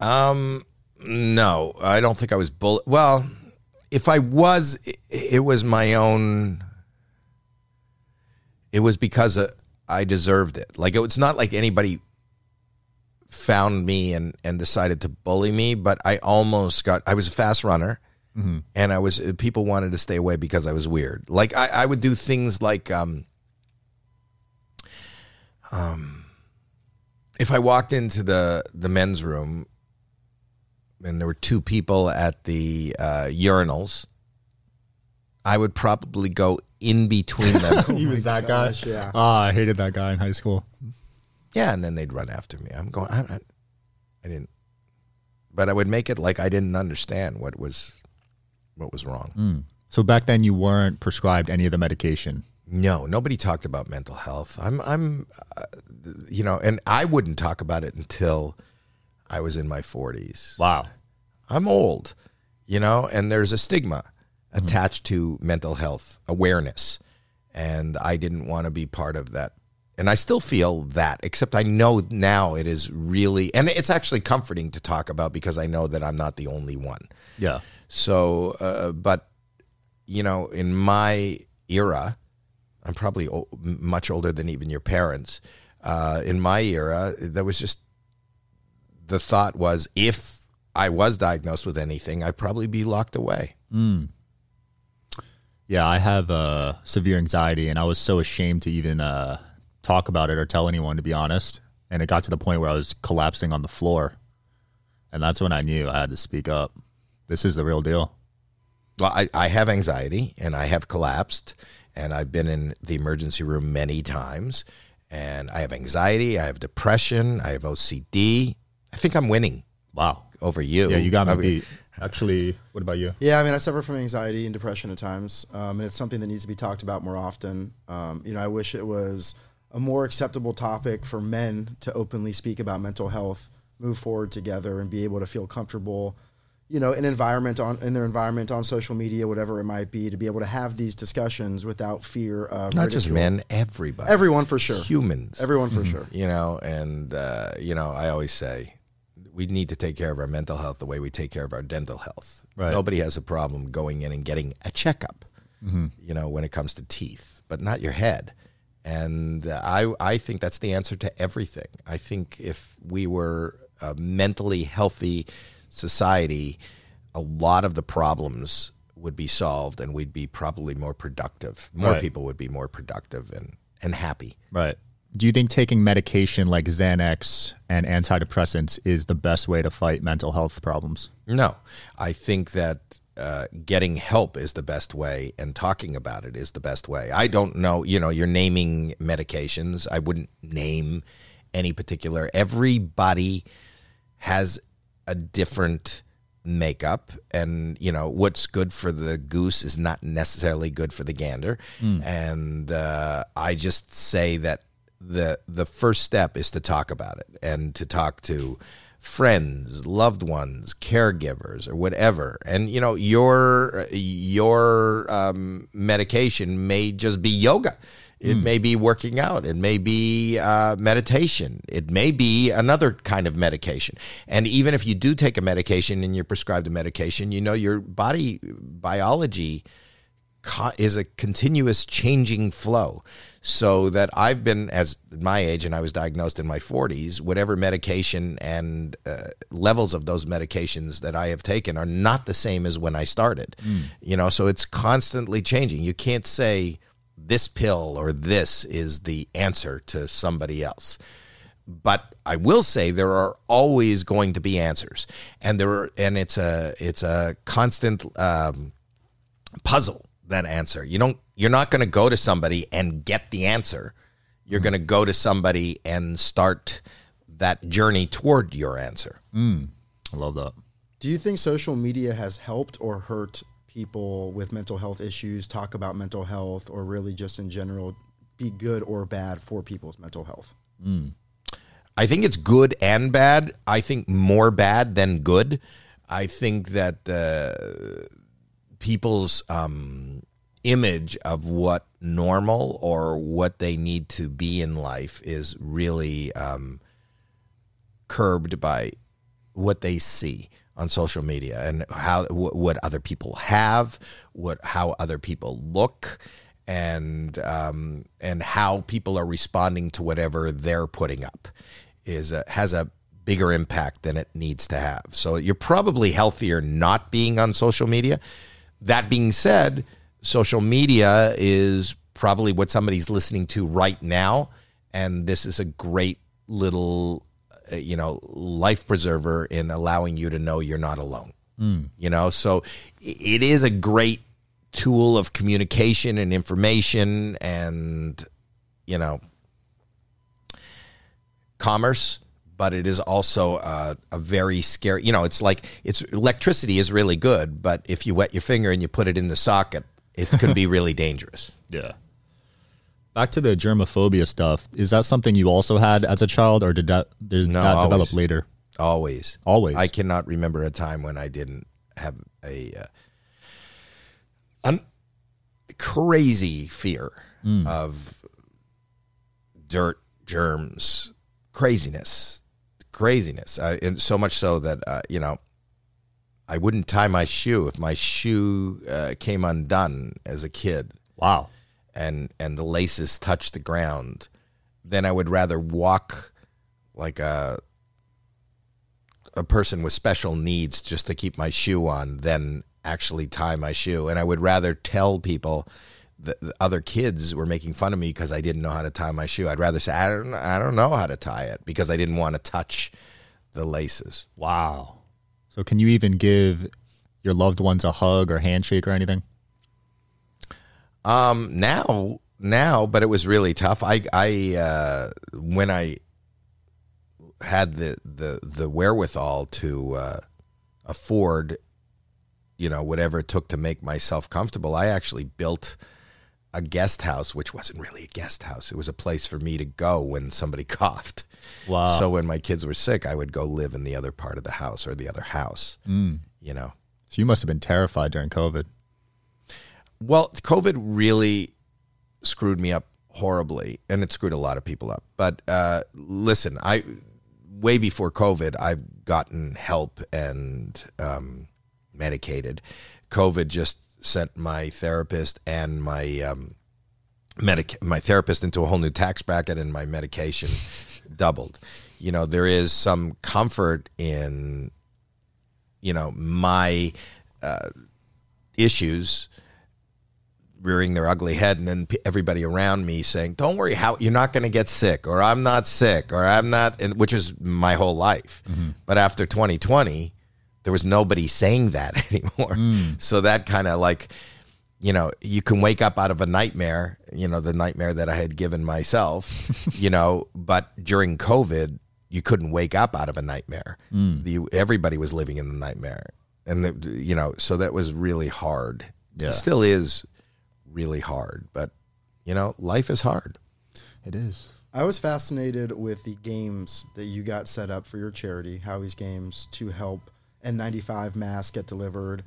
Um, no, I don't think I was bullied. Well, if I was, it, it was my own. It was because uh, I deserved it. Like it was not like anybody found me and and decided to bully me, but I almost got. I was a fast runner, and I was people wanted to stay away because I was weird. Like I, I would do things like um. Um, if I walked into the the men's room and there were two people at the uh, urinals, I would probably go in between them. he was that gosh, yeah. Ah, I hated that guy in high school. yeah, and then they'd run after me. I'm going. I, I, I didn't, but I would make it like I didn't understand what was what was wrong. So back then you weren't prescribed any of the medication. No, nobody talked about mental health. I'm, I'm, uh, you know, and I wouldn't talk about it until I was in my 40s. Wow. I'm old, you know, and there's a stigma attached to mental health awareness. And I didn't want to be part of that. And I still feel that, except I know now it is really, and it's actually comforting to talk about because I know that I'm not the only one. Yeah. So, uh, but, you know, in my era, I'm probably o- much older than even your parents. Uh, in my era, there was just the thought was if I was diagnosed with anything, I'd probably be locked away. Yeah, I have uh, severe anxiety, and I was so ashamed to even uh, talk about it or tell anyone, to be honest. And it got to the point where I was collapsing on the floor, and that's when I knew I had to speak up. This is the real deal. Well, I, I have anxiety and I have collapsed and I've been in the emergency room many times and I have anxiety, I have depression, I have OCD. I think I'm winning Wow. over you. Yeah, you got me I mean, beat. Actually, what about you? Yeah, I mean, I suffer from anxiety and depression at times, um, and it's something that needs to be talked about more often. Um, you know, I wish it was a more acceptable topic for men to openly speak about mental health, move forward together, and be able to feel comfortable. You know, in environment on in their environment on social media, whatever it might be, to be able to have these discussions without fear of Not just men, everybody. everyone for sure, Humans. everyone for sure. you know, and, uh, you know, I always say we need to take care of our mental health the way we take care of our dental health. Right. Nobody has a problem going in and getting a checkup, Mm-hmm. you know, when it comes to teeth, but not your head. And I, I think that's the answer to everything. I think if we were a mentally healthy society, a lot of the problems would be solved and we'd be probably more productive. More Right. people would be more productive and, and happy. Right. Do you think taking medication like Xanax and antidepressants is the best way to fight mental health problems? No, I think that uh, getting help is the best way, and talking about it is the best way. I don't know, you know, you're naming medications. I wouldn't name any particular. Everybody has a different makeup and you know what's good for the goose is not necessarily good for the gander and uh, i just say that the the first step is to talk about it and to talk to friends loved ones caregivers or whatever and you know your your um, medication may just be yoga it may be working out. It may be uh, meditation. It may be another kind of medication. And even if you do take a medication and you're prescribed a medication, you know your body biology co- is a continuous changing flow. So that I've been, as my age, and I was diagnosed in my 40s, whatever medication and uh, levels of those medications that I have taken are not the same as when I started. You know, so it's constantly changing. You can't say, this pill or this is the answer to somebody else. But I will say there are always going to be answers, and there are, and it's a it's a constant um, puzzle. That answer you don't you're not going to go to somebody and get the answer. You're mm. going to go to somebody and start that journey toward your answer. Mm. I love that. Do you think social media has helped or hurt people with mental health issues talk about mental health or really just in general be good or bad for people's mental health? Mm. I think it's good and bad. I think more bad than good. I think that uh, people's um, image of what normal or what they need to be in life is really um, curbed by what they see on social media and how wh- what other people have, what how other people look, and um, and how people are responding to whatever they're putting up is a, has a bigger impact than it needs to have. So you're probably healthier not being on social media. That being said, social media is probably what somebody's listening to right now, and this is a great little, uh, you know, life preserver in allowing you to know you're not alone. You know, so it is a great tool of communication and information, and you know, commerce, but it is also a, a very scary. You know, it's like it's electricity is really good, but if you wet your finger and you put it in the socket, it could be really dangerous. Yeah. Back to the germophobia stuff. Is that something you also had as a child, or did that did No, that develop later? Always, Always. I cannot remember a time when I didn't have a uh, un- crazy fear of dirt, germs, craziness, craziness. I, and so much so that uh, you know, I wouldn't tie my shoe if my shoe uh, came undone as a kid Wow. and and the laces touch the ground, then I would rather walk like a a person with special needs just to keep my shoe on than actually tie my shoe, and I would rather tell people that the other kids were making fun of me because I didn't know how to tie my shoe. I'd rather say I don't I don't know how to tie it because I didn't want to touch the laces. Wow. So can you even give your loved ones a hug or handshake or anything? Um, now, now, but it was really tough. I, I, uh, when I had the the the wherewithal to uh, afford, you know, whatever it took to make myself comfortable, I actually built a guest house, which wasn't really a guest house. It was a place for me to go when somebody coughed. Wow. So when my kids were sick, I would go live in the other part of the house or the other house. You know. So you must have been terrified during COVID. Well, COVID really screwed me up horribly, and it screwed a lot of people up. But uh, listen, I way before COVID, I've gotten help and um, medicated. COVID just sent my therapist and my um, medic my therapist into a whole new tax bracket, and my medication doubled. You know, there is some comfort in you know my uh, issues rearing their ugly head and then everybody around me saying don't worry how you're not going to get sick or i'm not sick or i'm not and, which is my whole life but after 2020 there was nobody saying that anymore. Mm. So that kind of like you know you can wake up out of a nightmare you know the nightmare that i had given myself you know but during covid you couldn't wake up out of a nightmare. Mm. The, everybody was living in the nightmare. And the, you know so that was really hard. Yeah. it still is really hard but you know life is hard. It is. I was fascinated with the games that you got set up for your charity, Howie's Games, to help N95 masks get delivered.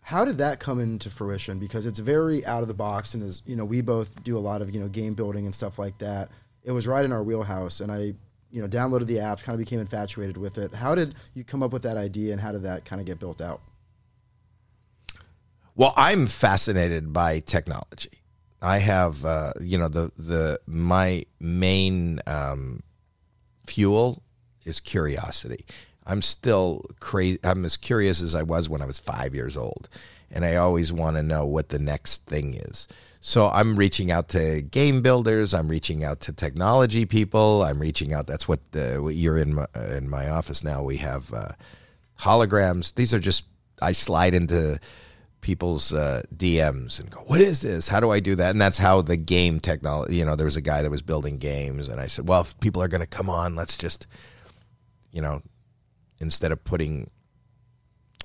How did that come into fruition? Because it's very out of the box, and as you know, we both do a lot of you know game building and stuff like that. It was right in our wheelhouse, and I you know downloaded the app, kind of became infatuated with it. How did you come up with that idea, and how did that kind of get built out? Well, I'm fascinated by technology. I have, uh, you know, the the my main um, fuel is curiosity. I'm still crazy. I'm as curious as I was when I was five years old, and I always want to know what the next thing is. So I'm reaching out to game builders. I'm reaching out to technology people. I'm reaching out. That's what the you're in my, in my office now. We have uh, holograms. These are just I slide into people's uh, DMs and go, "What is this? How do I do that?" And that's how the game technology. You know, there was a guy that was building games, and I said, "Well, if people are going to come on, let's just, you know, instead of putting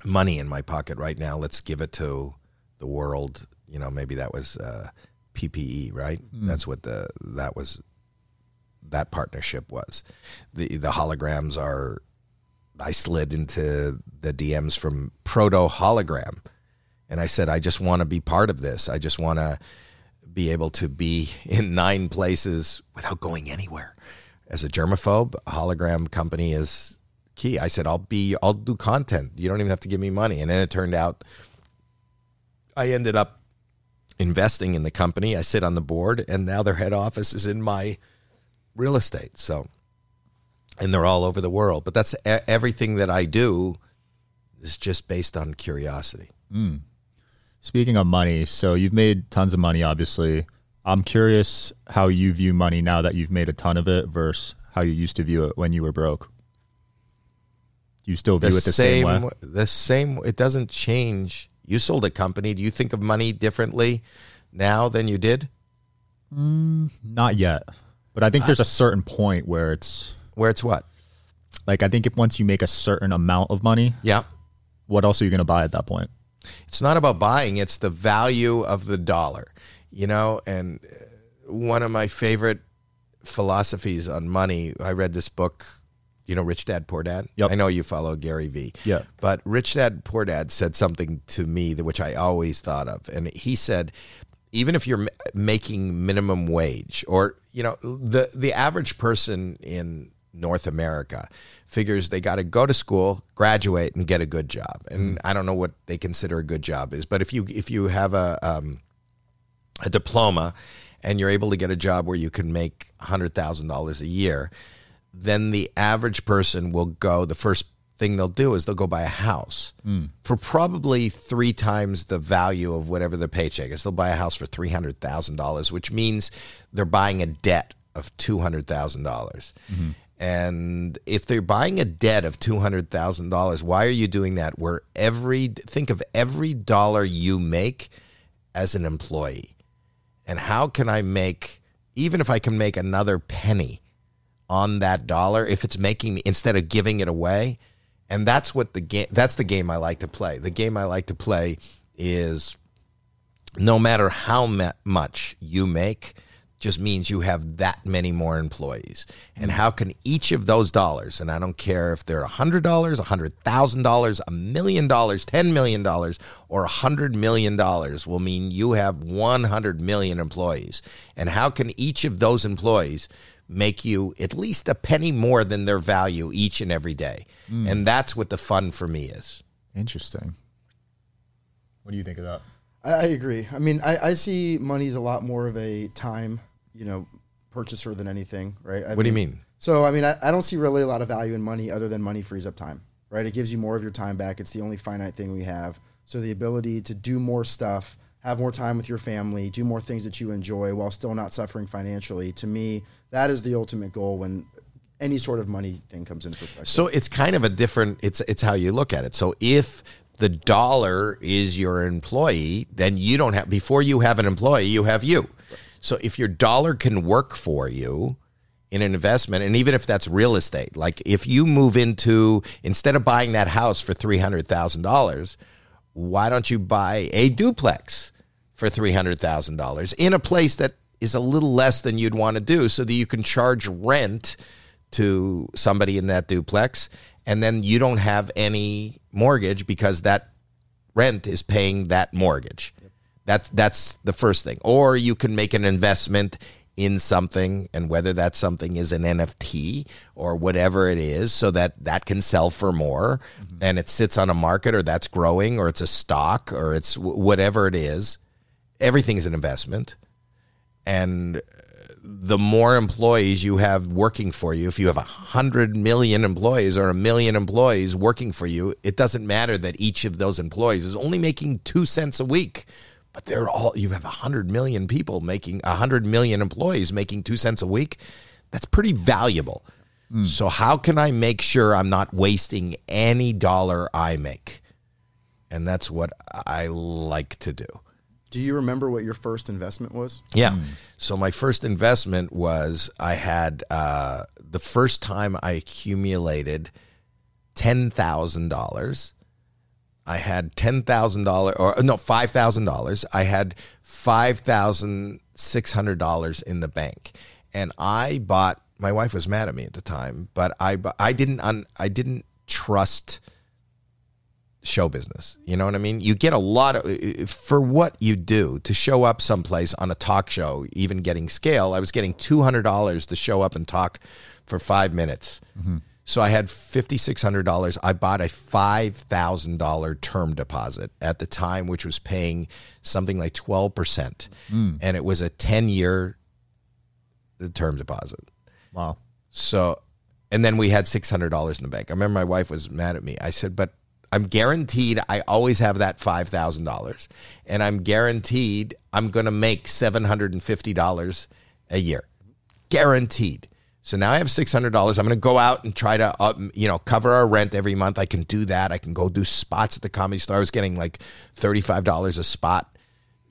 money in my pocket right now, let's give it to the world." You know, maybe that was uh, PPE, right? That's what the that was. That partnership was the the holograms are. I slid into the DMs from Portl Hologram and I said, I just want to be part of this. I just want to be able to be in nine places without going anywhere. As a germaphobe, a hologram company is key. I said, I'll be, I'll do content. You don't even have to give me money. And then it turned out I ended up investing in the company. I sit on the board, and now their head office is in my real estate. So, and they're all over the world. But that's everything that I do is just based on curiosity. Hmm. Speaking of money, so you've made tons of money, obviously. I'm curious how you view money now that you've made a ton of it versus how you used to view it when you were broke. You still view it the same, way? The same. It doesn't change. You sold a company. Do you think of money differently now than you did? Not yet. But I think there's a certain point where it's Where it's what? like I think if once you make a certain amount of money, Yeah. what else are you going to buy at that point? It's not about buying. It's the value of the dollar. You know, and uh, one of my favorite philosophies on money. I read this book. You know, Rich Dad Poor Dad. Yep. I know you follow Gary Vee. Yeah. But Rich Dad Poor Dad said something to me that which I always thought of, and he said, even if you're ma- making minimum wage, or you know, the the average person in North America figures they got to go to school, graduate, and get a good job. And I don't know what they consider a good job is, but if you if you have a um, a diploma and you're able to get a job where you can make $100,000 a year, then the average person will go the first thing they'll do is they'll go buy a house hmm. for probably three times the value of whatever their paycheck is. They'll buy a house for three hundred thousand dollars, which means they're buying a debt of two hundred thousand dollars. Mm-hmm. And if they're buying a debt of two hundred thousand dollars, why are you doing that? Where every think of every dollar you make as an employee, and how can I make even if I can make another penny on that dollar if it's making me instead of giving it away. And that's what the game that's the game I like to play. The game I like to play is no matter how ma- much you make just means you have that many more employees. And how can each of those dollars and I don't care if they're $100 $100,000 a million dollars 10 million dollars or 100 million dollars will mean you have 100 million employees. And how can each of those employees make you at least a penny more than their value each and every day. Hmm. And that's what the fun for me is. Interesting. What do you think of that? I, I agree. I mean, I, I see money as a lot more of a time, you know, purchaser than anything, right? I What do you mean? So, I mean, I, I don't see really a lot of value in money other than money frees up time, right? It gives you more of your time back. It's the only finite thing we have. So, the ability to do more stuff, have more time with your family, do more things that you enjoy while still not suffering financially, to me, that is the ultimate goal when any sort of money thing comes into perspective. So it's kind of a different it's it's how you look at it. So if the dollar is your employee, then you don't have before you have an employee, you have you. So if your dollar can work for you in an investment and even if that's real estate, like if you move into instead of buying that house for $300,000, why don't you buy a duplex for $300,000 in a place that is a little less than you'd want to do so that you can charge rent to somebody in that duplex and then you don't have any mortgage because that rent is paying that mortgage. That's that's the first thing. Or you can make an investment in something and whether that something is an NFT or whatever it is so that that can sell for more mm-hmm. and it sits on a market or that's growing or it's a stock or it's wh- whatever it is. Everything's an investment. And the more employees you have working for you, if you have a hundred million employees or a million employees working for you, it doesn't matter that each of those employees is only making two cents a week. But they're all you have a hundred million people making a hundred million employees making two cents a week. That's pretty valuable. Hmm. So how can I make sure I'm not wasting any dollar I make? And that's what I like to do. Do you remember what your first investment was? Yeah. So my first investment was I had uh, the first time I accumulated ten thousand dollars. I had ten thousand dollars, or no, five thousand dollars. I had five thousand six hundred dollars in the bank, and I bought. My wife was mad at me at the time, but I I didn't un, I didn't trust show business. You know what I mean? You get a lot of for what you do to show up someplace on a talk show, even getting scale. I was getting two hundred dollars to show up and talk for five minutes. Mm-hmm. So I had fifty six hundred dollars. I bought a five thousand dollar term deposit at the time, which was paying something like twelve percent, mm. and it was a ten year term deposit. Wow. So, and then we had six hundred dollars in the bank. I remember my wife was mad at me. I said, "But I'm guaranteed I always have that five thousand dollars, and I'm guaranteed I'm going to make seven hundred and fifty dollars a year, guaranteed." So now I have six hundred dollars. I'm going to go out and try to, uh, you know, cover our rent every month. I can do that. I can go do spots at the comedy store. I was getting like thirty five dollars a spot,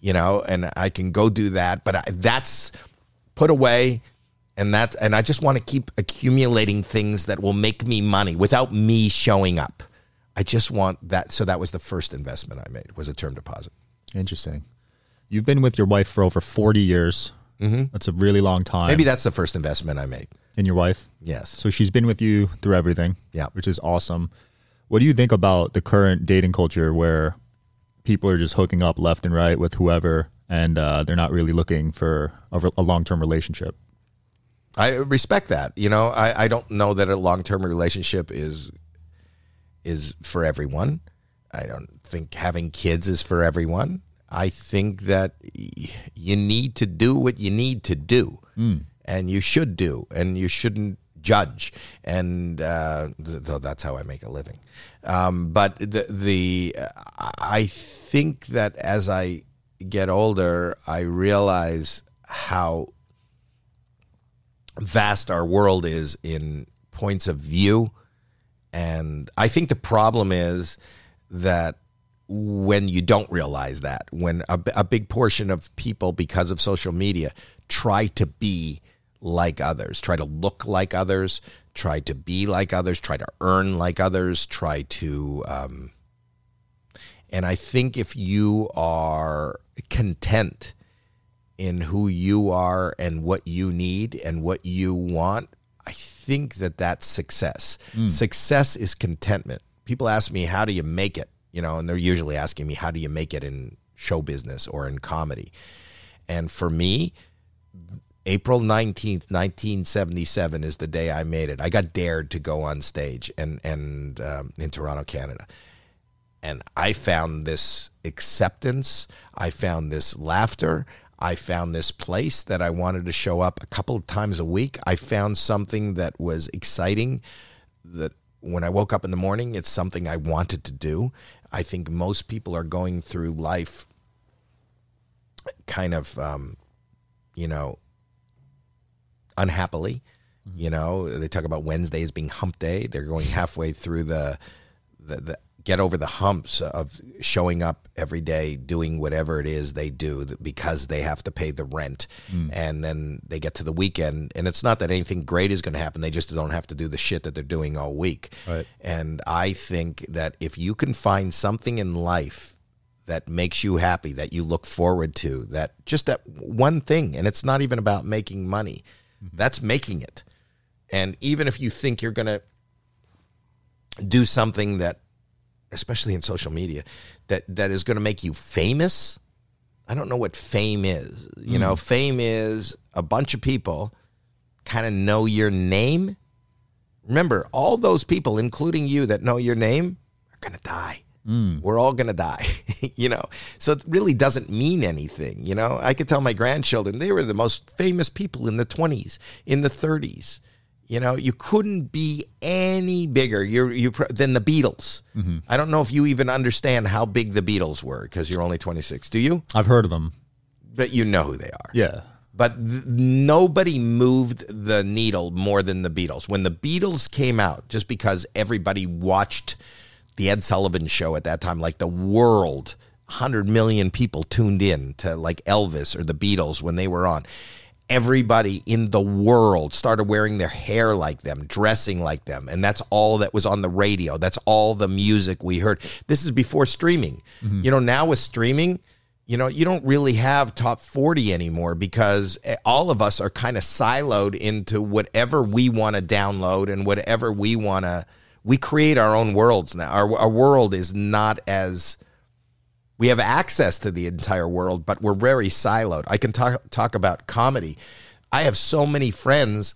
you know, and I can go do that. But I, that's put away and that's and I just want to keep accumulating things that will make me money without me showing up. I just want that. So that was the first investment I made was a term deposit. Interesting. You've been with your wife for over 40 years. Mm-hmm. That's a really long time. Maybe that's the first investment I made. in your wife. Yes. So she's been with you through everything. Yeah. Which is awesome. What do you think about the current dating culture where people are just hooking up left and right with whoever and uh, they're not really looking for a, a long term relationship? I respect that. You know, I, I don't know that a long term relationship is is for everyone. I don't think having kids is for everyone. I think that you need to do what you need to do, and you should do, and you shouldn't judge, and uh, though that's how I make a living. Um, but the the I think that as I get older, I realize how vast our world is in points of view. And I think the problem is that when you don't realize that, when a, a big portion of people, because of social media, try to be like others, try to look like others, try to be like others, try to earn like others, try to. Um, and I think if you are content in who you are and what you need and what you want, I think that that's success. Success is contentment. People ask me, how do you make it? You know, and they're usually asking me, how do you make it in show business or in comedy? And for me, April 19th, 1977 is the day I made it. I got dared to go on stage and, and um, in Toronto, Canada. And I found this acceptance. I found this laughter. I found this place that I wanted to show up a couple of times a week. I found something that was exciting that when I woke up in the morning, it's something I wanted to do. I think most people are going through life kind of, um, you know, unhappily. You know, they talk about Wednesdays being hump day. They're going halfway through the, the, the get over the humps of showing up every day, doing whatever it is they do because they have to pay the rent. Hmm. And then they get to the weekend, and it's not that anything great is going to happen. They just don't have to do the shit that they're doing all week. Right. And I think that if you can find something in life that makes you happy, that you look forward to, that just that one thing, and it's not even about making money, mm-hmm. that's making it. And even if you think you're going to do something that, especially in social media, that, that is going to make you famous, I don't know what fame is. You know, hmm. fame is a bunch of people kind of know your name. Remember, all those people, including you, that know your name, are going to die. Hmm. We're all going to die, you know. So it really doesn't mean anything, you know. I could tell my grandchildren they were the most famous people in the 20s, in the 30s. You know, you couldn't be any bigger you're, you than the Beatles. Mm-hmm. I don't know if you even understand how big the Beatles were because you're only 26. Do you? I've heard of them. But you know who they are. Yeah. But th- nobody moved the needle more than the Beatles. When the Beatles came out, just because everybody watched the Ed Sullivan show at that time, like the world, 100 million people tuned in to like Elvis or the Beatles when they were on. Everybody in the world started wearing their hair like them, dressing like them. And that's all that was on the radio. That's all the music we heard. This is before streaming. You know, now with streaming, you know, you don't really have top 40 anymore because eh, all of us are kind of siloed into whatever we want to download and whatever we want to. We create our own worlds now. Our, our world is not as. We have access to the entire world, but we're very siloed. I can talk, talk about comedy. I have so many friends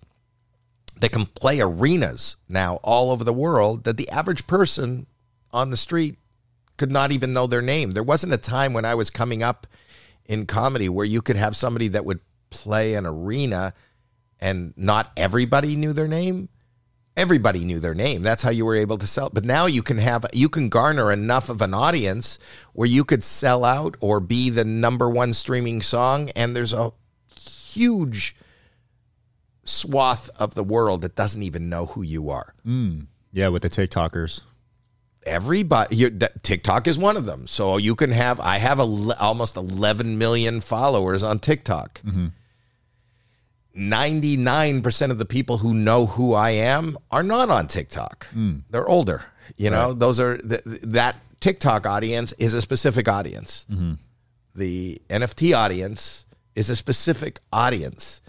that can play arenas now all over the world that the average person on the street could not even know their name. There wasn't a time when I was coming up in comedy where you could have somebody that would play an arena and not everybody knew their name. Everybody knew their name. That's how you were able to sell. But now you can have you can garner enough of an audience where you could sell out or be the number one streaming song and there's a huge swath of the world that doesn't even know who you are hmm. Yeah, with the TikTokers. everybody you that TikTok is one of them. So you can have I have a, almost 11 million followers on TikTok. Mm-hmm. 99% of the people who know who I am are not on TikTok. Hmm. They're older. You know, those are th- that TikTok audience is a specific audience. Mm-hmm. The NFT audience is a specific audience.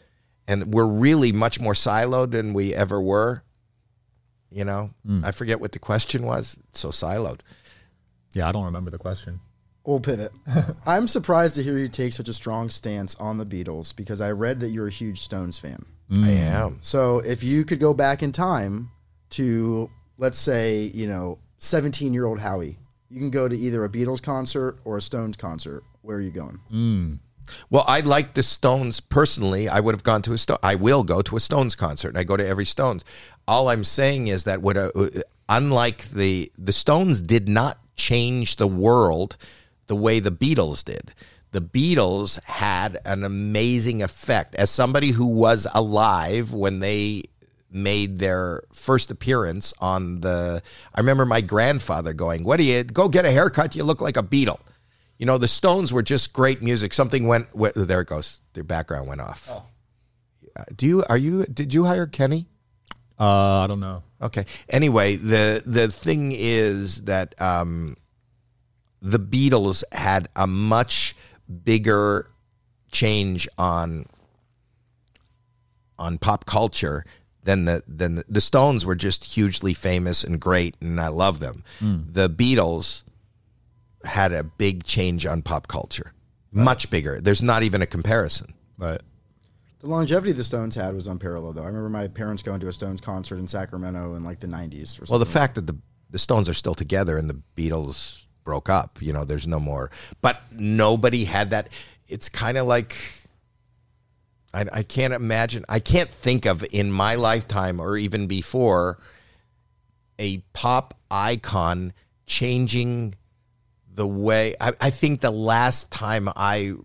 And we're really much more siloed than we ever were. You know, hmm. I forget what the question was. It's so siloed. Yeah, I don't remember the question. We'll pivot. I'm surprised to hear you take such a strong stance on the Beatles because I read that you're a huge Stones fan. I mm. am. So if you could go back in time to, let's say, you know, 17 year old Howie, you can go to either a Beatles concert or a Stones concert. Where are you going? Mm. Well, I like the Stones personally. I would have gone to a Stone. I will go to a Stones concert, and I go to every Stones. All I'm saying is that what, a, unlike the the Stones, did not change the world the way the Beatles did. The Beatles had an amazing effect. As somebody who was alive when they made their first appearance on the, I remember my grandfather going, "What do you go get a haircut? You look like a Beatle." You know, the Stones were just great music. Something went. wh- There it goes. Their background went off. Uh, Do you? Are you? Did you hire Kenny? Uh, I don't know. Okay. Anyway, the the thing is that um, the Beatles had a much bigger change on on pop culture than the than the, the Stones were just hugely famous and great, and I love them. Hmm. The Beatles had a big change on pop culture, much bigger. There's not even a comparison. Right. The longevity the Stones had was unparalleled, though. I remember my parents going to a Stones concert in Sacramento in like the '90s. Or something. Well, the fact that the the Stones are still together and the Beatles broke up, you know, there's no more. But nobody had that. It's kind of like I, I can't imagine. I can't think of in my lifetime or even before a pop icon changing the way. I, I think the last time I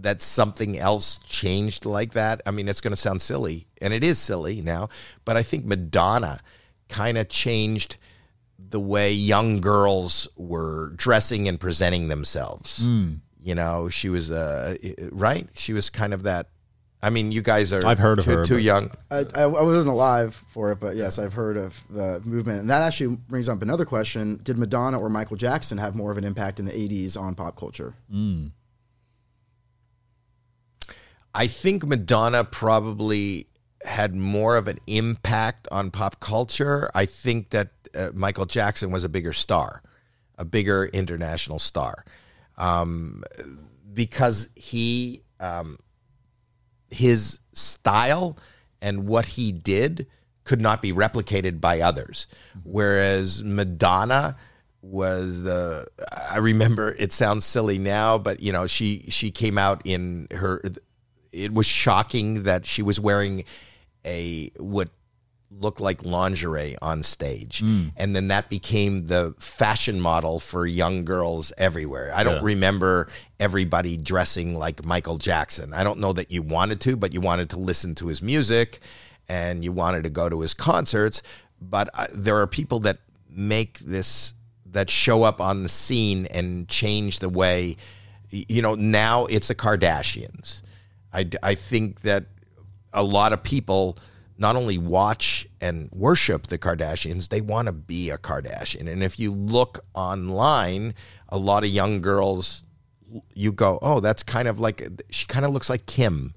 that something else changed like that. I mean, it's going to sound silly, and it is silly now, but I think Madonna kind of changed the way young girls were dressing and presenting themselves. You know, she was uh, right. She was kind of that. I mean, you guys are I've heard of too, her, too young. I, I, I wasn't alive for it, but yes, I've heard of the movement. And that actually brings up another question: Did Madonna or Michael Jackson have more of an impact in the '80s on pop culture? I think Madonna probably had more of an impact on pop culture. I think that uh, Michael Jackson was a bigger star, a bigger international star, um, because he um, his style and what he did could not be replicated by others. Whereas Madonna was the I remember it sounds silly now, but you know, she she came out in her it was shocking that she was wearing a what looked like lingerie on stage. And then that became the fashion model for young girls everywhere. I don't Yeah. remember everybody dressing like Michael Jackson. I don't know that you wanted to, but you wanted to listen to his music and you wanted to go to his concerts. But uh, there are people that make this, that show up on the scene and change the way, you know, now it's the Kardashians. I, I think that a lot of people not only watch and worship the Kardashians, they want to be a Kardashian. And if you look online, a lot of young girls, you go, oh, that's kind of like, she kind of looks like Kim,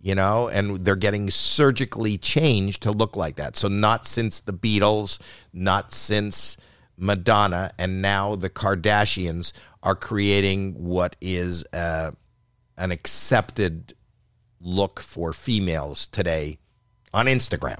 you know, and they're getting surgically changed to look like that. So, not since the Beatles, not since Madonna, and now the Kardashians are creating what is uh, an accepted look for females today on Instagram.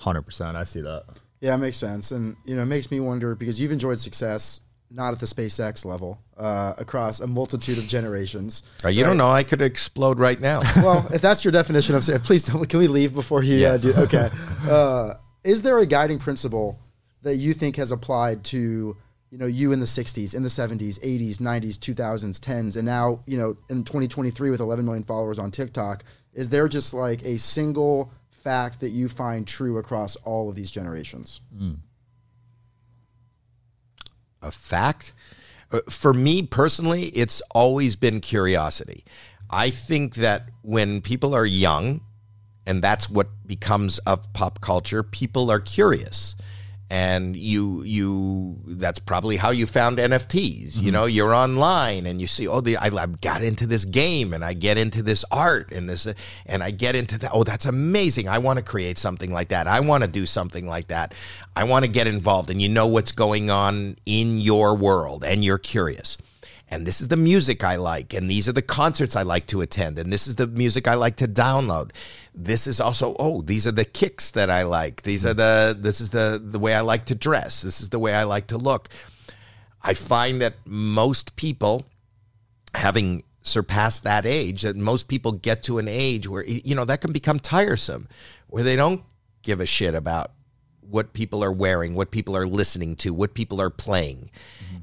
Hundred percent. I see that. Yeah, it makes sense, and you know, it makes me wonder because you've enjoyed success, not at the SpaceX level, uh, across a multitude of generations. Uh, you don't know, I could explode right now. well, if that's your definition of say, please don't. Can we leave before you uh, do? Okay. Uh, is there a guiding principle that you think has applied to you know you in the '60s, in the '70s, '80s, '90s, 2000s, 10s, and now you know in 2023 with 11 million followers on TikTok? Is there just like a single fact that you find true across all of these generations? a fact. Uh, For me personally, it's always been curiosity. I think that when people are young, and that's what becomes of pop culture, people are curious. And you, you, that's probably how you found NFTs. You mm-hmm. know, you're online and you see, oh, the, I, I got into this game and I get into this art and this, and I get into that. Oh, that's amazing. I want to create something like that. I want to do something like that. I want to get involved. And you know what's going on in your world and you're curious and this is the music I like, and these are the concerts I like to attend, and this is the music I like to download. This is also oh, these are the kicks that I like. These are hmm. the this is the the way I like to dress. This is the way I like to look. I find that most people having surpassed that age that most people get to an age where you know that can become tiresome where they don't give a shit about what people are wearing what people are listening to what people are playing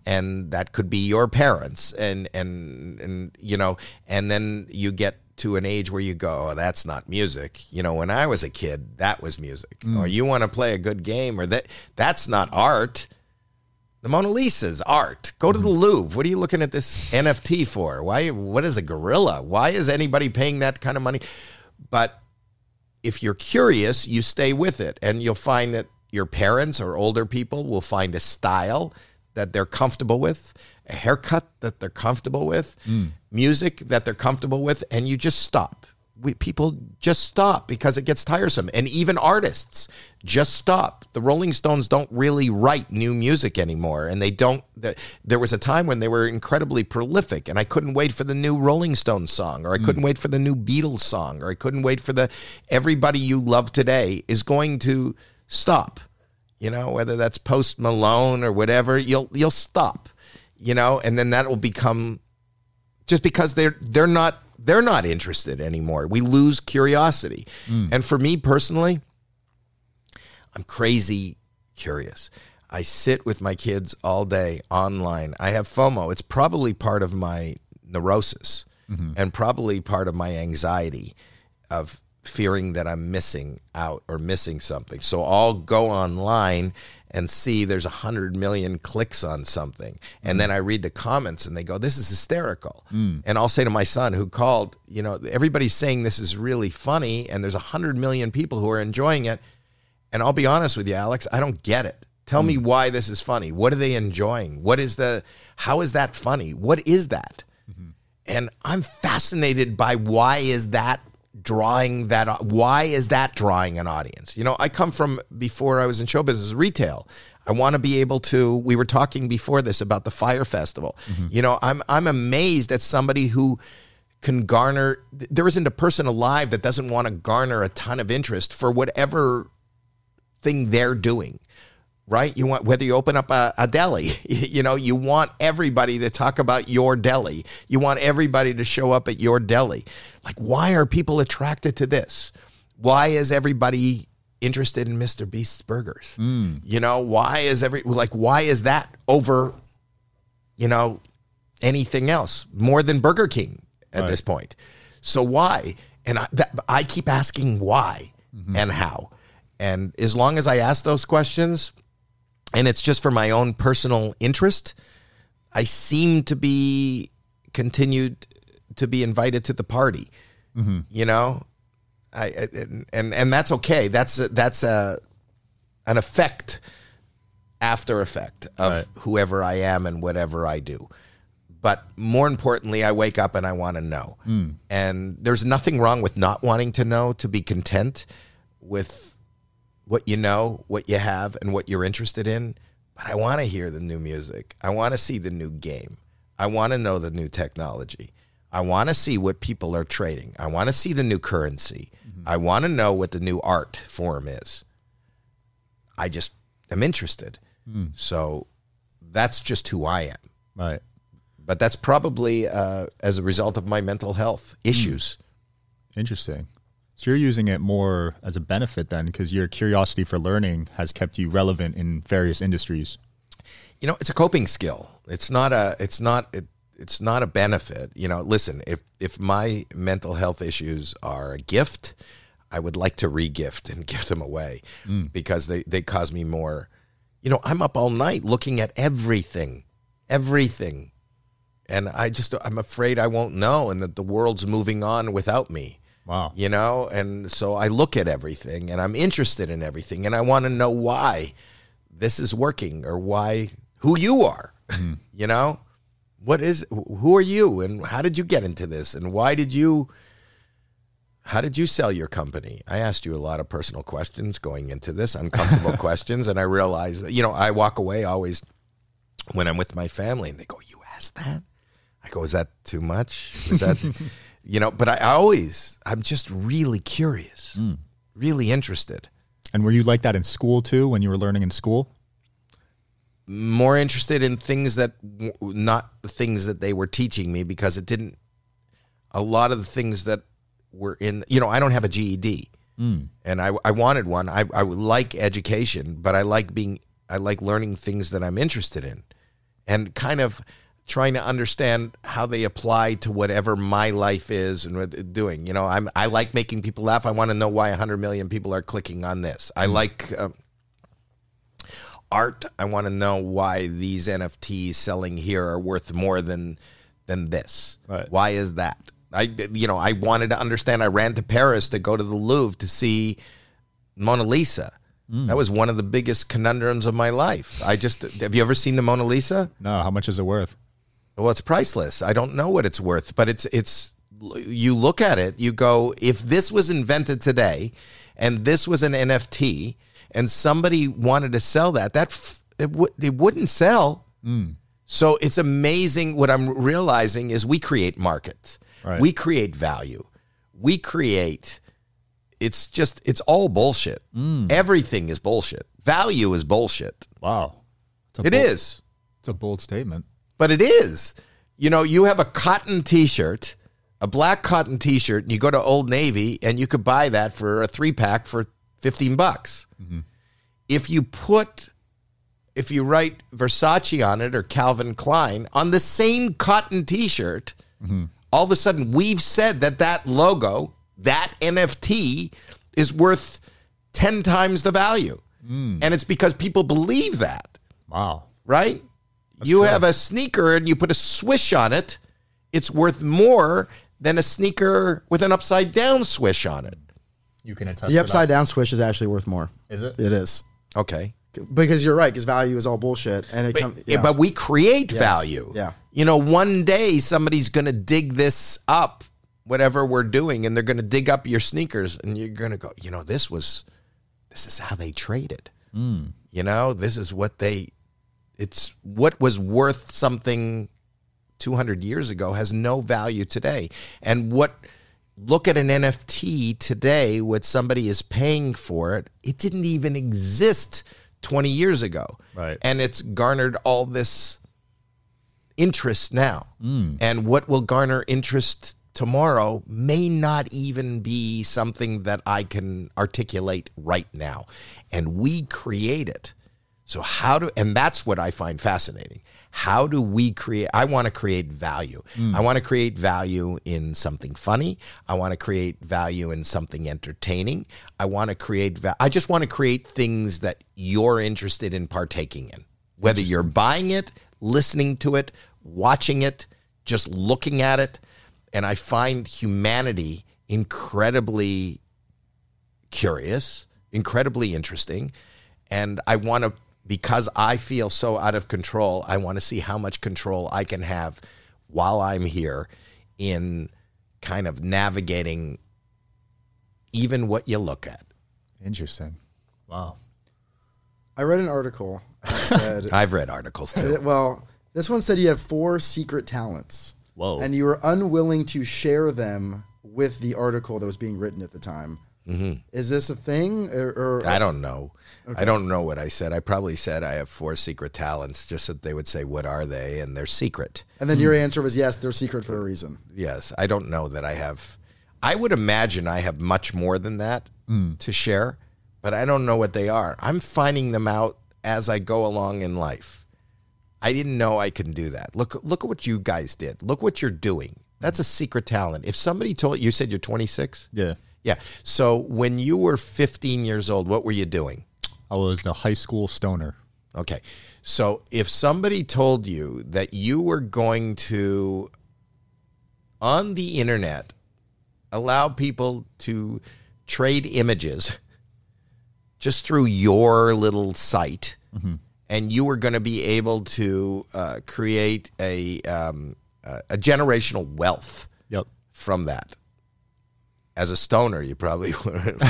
and that could be your parents and and and you know and then you get to an age where you go oh, that's not music you know when i was a kid that was music mm. or you want to play a good game or that that's not art the Mona Lisa's art. Go to the mm. Louvre. What are you looking at this NFT for? Why? What is a gorilla? Why is anybody paying that kind of money? But if you're curious, you stay with it, and you'll find that your parents or older people will find a style that they're comfortable with, a haircut that they're comfortable with, mm. music that they're comfortable with, and you just stop. We, people just stop because it gets tiresome. And even artists just stop. The Rolling Stones don't really write new music anymore. And they don't. the- There was a time when they were incredibly prolific, and I couldn't wait for the new Rolling Stones song, or I mm. couldn't wait for the new Beatles song, or I couldn't wait for the Everybody You Love Today is going to stop. You know, whether that's Post Malone or whatever, you'll you'll stop. You know, and then that will become just because they're they're not they're not interested anymore. We lose curiosity. Mm. And for me personally, I'm crazy curious. I sit with my kids all day online. I have FOMO. It's probably part of my neurosis mm-hmm. and probably part of my anxiety of fearing that I'm missing out or missing something. So I'll go online and see there's a hundred million clicks on something. And then I read the comments and they go, This is hysterical. Hmm. And I'll say to my son who called, you know, everybody's saying this is really funny and there's a hundred million people who are enjoying it. And I'll be honest with you, Alex, I don't get it. Tell me hmm. why this is funny. What are they enjoying? What is the how is that funny? What is that? Mm-hmm. And I'm fascinated by why is that drawing that why is that drawing an audience? You know, I come from before I was in show business retail. I want to be able to we were talking before this about the Fyre Festival. Mm-hmm. You know, I'm I'm amazed at somebody who can garner there isn't a person alive that doesn't want to garner a ton of interest for whatever thing they're doing right? You want whether you open up a, a deli you know you want everybody to talk about your deli. You want everybody to show up at your deli. Like why are people attracted to this? Why is everybody interested in mr beast's burgers? Mm. You know why is every like why is that over you know anything else more than burger king at Right. this point? So why? And I, that, I keep asking why mm-hmm. and how. And as long as i ask those questions and it's just for my own personal interest, I seem to be continued to be invited to the party. Mm-hmm. You know, I I- and, and that's okay. That's a, that's a an effect, after effect of Right. whoever I am and whatever I do. But more importantly, I wake up and I want to know. Mm. And there's nothing wrong with not wanting to know. To be content with what you know, what you have, and what you're interested in. But I want to hear the new music. I want to see the new game. I want to know the new technology. I want to see what people are trading. I want to see the new currency. Mm-hmm. I want to know what the new art form is. I just am interested. Hmm. So that's just who I am. Right. But that's probably uh, as a result of my mental health issues. Hmm. Interesting. So you're using it more as a benefit then, because your curiosity for learning has kept you relevant in various industries. you know it's a coping skill. It's not a it's not it, it's not a benefit. You know listen if if my mental health issues are a gift i would like to re-gift and give them away mm. because they they cause me more. You know i'm up all night looking at everything everything. And i just i'm afraid i won't know and that the world's moving on without me Wow. you know and so i look at everything and i'm interested in everything and i want to know why this is working or why who you are. Mm. You know? What is who are you and how did you get into this and why did you how did you sell your company? I asked you a lot of personal questions going into this uncomfortable questions and i realized you know i walk away always when i'm with my family and they go you asked that? I go is that too much? Is that you know but i always i'm just really curious mm. really interested. And were you like that in school too, when you were learning in school? more interested in things that not the things that they were teaching me because it didn't a lot of the things that were in, you know, I don't have a GED, mm. and I I wanted one. I I like education, but I like being I like learning things that I'm interested in, and kind of trying to understand how they apply to whatever my life is and doing. You know, I'm I like making people laugh. I want to know why 100 million people are clicking on this. I like. Uh, art. I want to know why these NFTs selling here are worth more than than this. Right. Why is that? I you know I wanted to understand. I ran to Paris to go to the Louvre to see Mona Lisa. That was one of the biggest conundrums of my life. I just have you ever seen the Mona Lisa? No, how much is it worth? Well, it's priceless. I don't know what it's worth, but it's it's you look at it, you go, if this was invented today and this was an NFT and somebody wanted to sell that, that f- it, w- it wouldn't sell. Hmm. So it's amazing what I'm realizing is we create markets. Right. We create value. We create it's just it's all bullshit. Hmm. Everything is bullshit. Value is bullshit. Wow. It's It bold- is It's a bold statement. But it is. You know, you have a cotton T-shirt, a black cotton T-shirt, and you go to Old Navy, and you could buy that for a three pack for fifteen bucks. Mm-hmm. If you put, if you write Versace on it or Calvin Klein on the same cotton T-shirt, mm-hmm. all of a sudden we've said that that logo, that NFT, is worth ten times the value, mm. and it's because people believe that Wow. right? You have a sneaker and you put a swish on it, it's worth more than a sneaker with an upside down swish on it. You can attest The to upside down swish is actually worth more. Is it? It is Okay. because you're right. Because value is all bullshit, and it comes. Yeah, But we create Yes. value. Yeah. You know, one day somebody's going to dig this up, whatever we're doing, and they're going to dig up your sneakers and you're going to go, you know, this was, this is how they traded. Hmm. You know, this is what they, it's what was worth something 200 years ago has no value today. And what, look at an NFT today, what somebody is paying for it, it didn't even exist 20 years ago. Right. And it's garnered all this interest now. Hmm. And what will garner interest tomorrow may not even be something that I can articulate right now. And we create it. So how do and that's what I find fascinating. How do we create I want to create value. Mm. I want to create value in something funny. I want to create value in something entertaining. I want to create va- I just want to create things that you're interested in partaking in. Whether you're buying it, listening to it, watching it, just looking at it, and I find humanity incredibly curious, incredibly interesting. And I want to, because I feel so out of control, I want to see how much control I can have while I'm here in kind of navigating even what you look at. Interesting. Wow. I read an article that said, I've read articles too. well, this one said you have four secret talents. Whoa. And you were unwilling to share them with the article that was being written at the time. Mm-hmm. Is this a thing? Or, or I don't know. I don't know what I said. I probably said I have four secret talents, just that they would say, What are they? And they're secret. and then your answer was yes, they're secret for a reason. Yes, I don't know that I have. I would imagine I have much more than that to share, but I don't know what they are. I'm finding them out as I go along in life. I didn't know I could do that. Look, look at what you guys did. Look what you're doing. That's a secret talent. If somebody told you said you're 26, Yeah. Yeah. So when you were 15 years old, what were you doing? I was a high school stoner. Okay. So if somebody told you that you were going to, on the internet, allow people to trade images just through your little site, and you were going to be able to uh, create a, um, a a generational wealth Yep. from that. As a stoner, you probably would.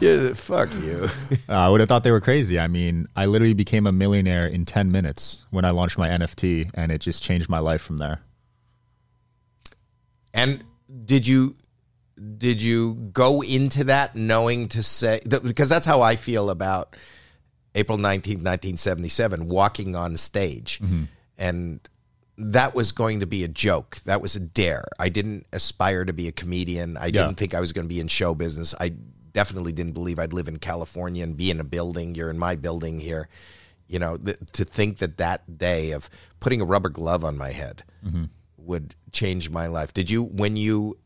yeah, fuck you. Uh, I would have thought they were crazy. I mean, I literally became a millionaire in 10 minutes when I launched my NFT, and it just changed my life from there. And did you did you go into that knowing to say that, because that's how I feel about April 19th, 1977 walking on stage and that was going to be a joke. That was a dare. I didn't aspire to be a comedian. I didn't think I was going to be in show business. I definitely didn't believe I'd live in California and be in a building. You're in my building here. You know, th- to think that that day of putting a rubber glove on my head mm-hmm. would change my life. Did you when you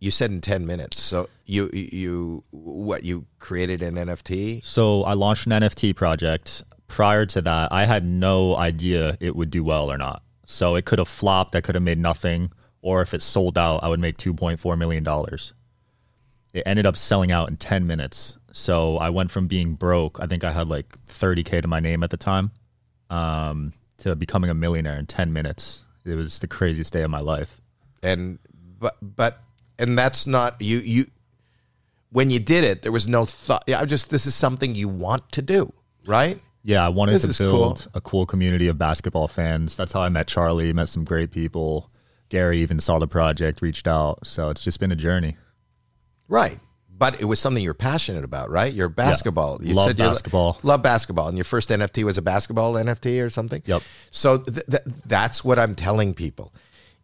you said in 10 minutes. So you you what you created an NFT? So I launched an NFT project. Prior to that, I had no idea it would do well or not. So it could have flopped. I could have made nothing. Or if it sold out, I would make $2.4 million. It ended up selling out in 10 minutes. So I went from being broke, I think I had like 30K to my name at the time, um, to becoming a millionaire in 10 minutes. It was the craziest day of my life. and but but and that's not you you when you did it there was no thought I just this is something you want to do right Yeah, I wanted This to build cool. a cool community of basketball fans. That's how I met Charlie, met some great people. Gary even saw the project, reached out. So it's just been a journey. right but it was something you're passionate about right you're basketball you Love you lo- basketball. love basketball and your first NFT was a basketball NFT or something Yep. so th- th- that's what I'm telling people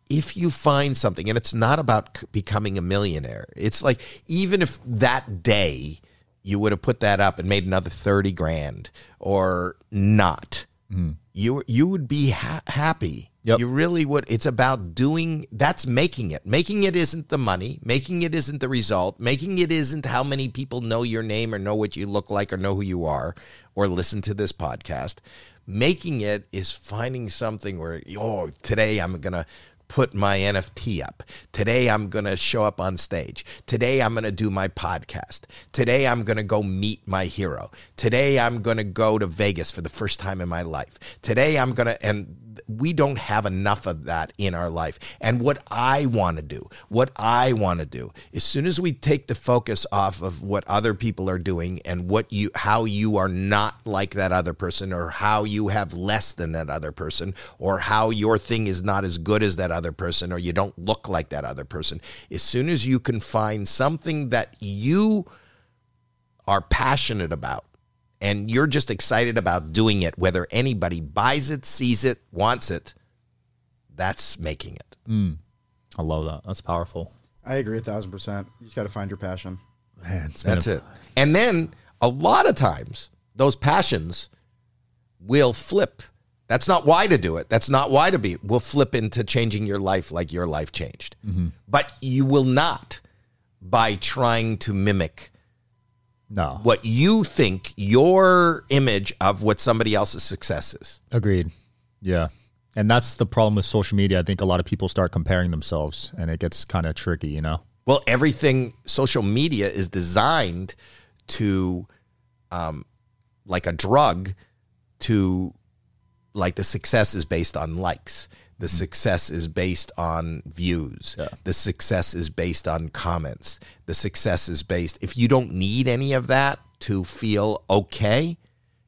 if you find something and it's not about c- becoming a millionaire it's like even if that day you would have put that up and made another 30 grand or not. Hmm. You you would be ha- happy. Yep. you really would. It's about doing that's making it. Making it isn't the money. Making it isn't the result. Making it isn't how many people know your name or know what you look like or know who you are or listen to this podcast. Making it is finding something where oh today i'm gonna put my NFT up. Today I'm going to show up on stage. Today I'm going to do my podcast. Today I'm going to go meet my hero. Today I'm going to go to Vegas for the first time in my life. Today I'm going to and we don't have enough of that in our life. And what I want to do, what I want to do, as soon as we take the focus off of what other people are doing and what you how you are not like that other person or how you have less than that other person or how your thing is not as good as that other person or you don't look like that other person, as soon as you can find something that you are passionate about and you're just excited about doing it, whether anybody buys it, sees it, wants it, that's making it. Mm. I love that. That's powerful. I agree a thousand percent. You just got to find your passion. Man, That's a- it. And then a lot of times, those passions will flip. That's not why to do it. That's not why to be. Will flip into changing your life like your life changed. Mm-hmm. But you will not by trying to mimic No. what you think your image of what somebody else's success is. Agreed. Yeah. And that's the problem with social media. I think a lot of people start comparing themselves and it gets kind of tricky, you know? Well, everything social media is designed to, um, like a drug, to like the success is based on likes. The success is based on views. Yeah. The success is based on comments. The success is based. If you don't need any of that to feel okay,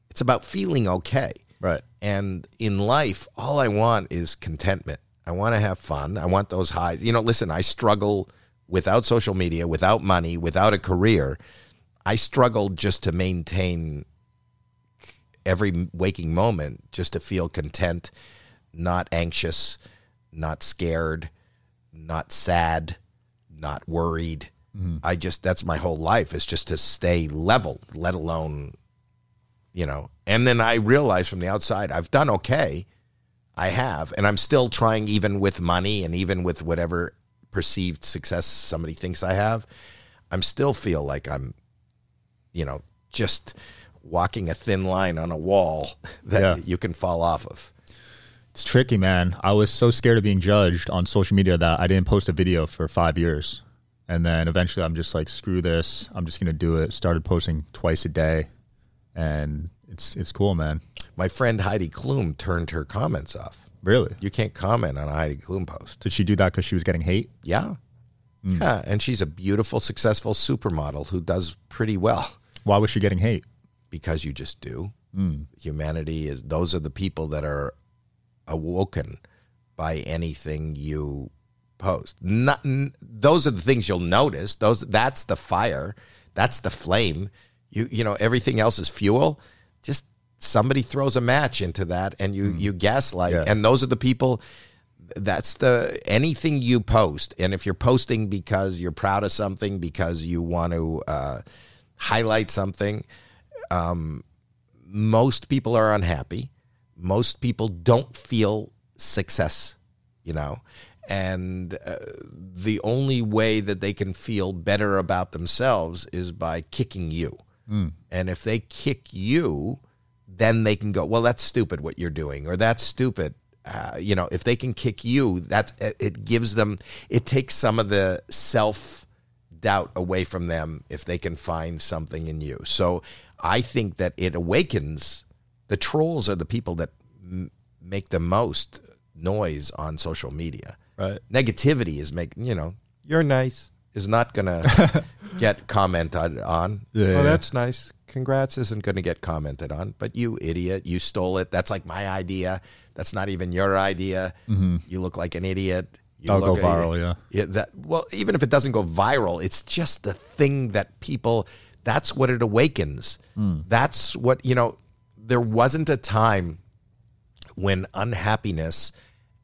it's about feeling okay. Right. And in life, all I want is contentment. I want to have fun. I want those highs. You know, listen, I struggle without social media, without money, without a career. I struggle just to maintain every waking moment, just to feel content, not anxious, not scared, not sad, not worried. Mm-hmm. I just, that's my whole life is just to stay level, let alone you know and then i realized from the outside i've done okay i have and i'm still trying even with money and even with whatever perceived success somebody thinks i have i'm still feel like i'm you know just walking a thin line on a wall that Yeah. you can fall off of It's tricky, man. I was so scared of being judged on social media that I didn't post a video for five years. And then eventually I'm just like, screw this. I'm just going to do it. Started posting twice a day. And it's it's cool, man. my friend heidi klum turned her comments off Really? you can't comment on a heidi klum post Did she do that because she was getting hate? yeah hmm. yeah and she's a beautiful successful supermodel who does pretty well Why was she getting hate? because you just do. Hmm. Humanity is those are the people that are awoken by anything you post. Not, n- those are the things you'll notice. Those that's the fire, that's the flame. You you know everything else is fuel. Just somebody throws a match into that, and you you gaslight, Yeah. and those are the people that's the anything you post, and if you're posting because you're proud of something, because you want to uh, highlight something, um, most people are unhappy. Most people don't feel success, you know, and uh, the only way that they can feel better about themselves is by kicking you. And if they kick you, then they can go, well, that's stupid what you're doing, or that's stupid. Uh, you know, if they can kick you, that it gives them, it takes some of the self doubt away from them if they can find something in you. So I think that it awakens the trolls are the people that m- make the most noise on social media. Right. Negativity is making, you know, you're nice is not going to get commented on. Yeah, oh, yeah. that's nice. Congrats isn't going to get commented on. But you idiot, you stole it. That's like my idea. That's not even your idea. Mm-hmm. You look like an idiot. You look go viral, yeah. yeah, that well, even if it doesn't go viral, it's just the thing that people that's what it awakens. Hmm. That's what, you know, there wasn't a time when unhappiness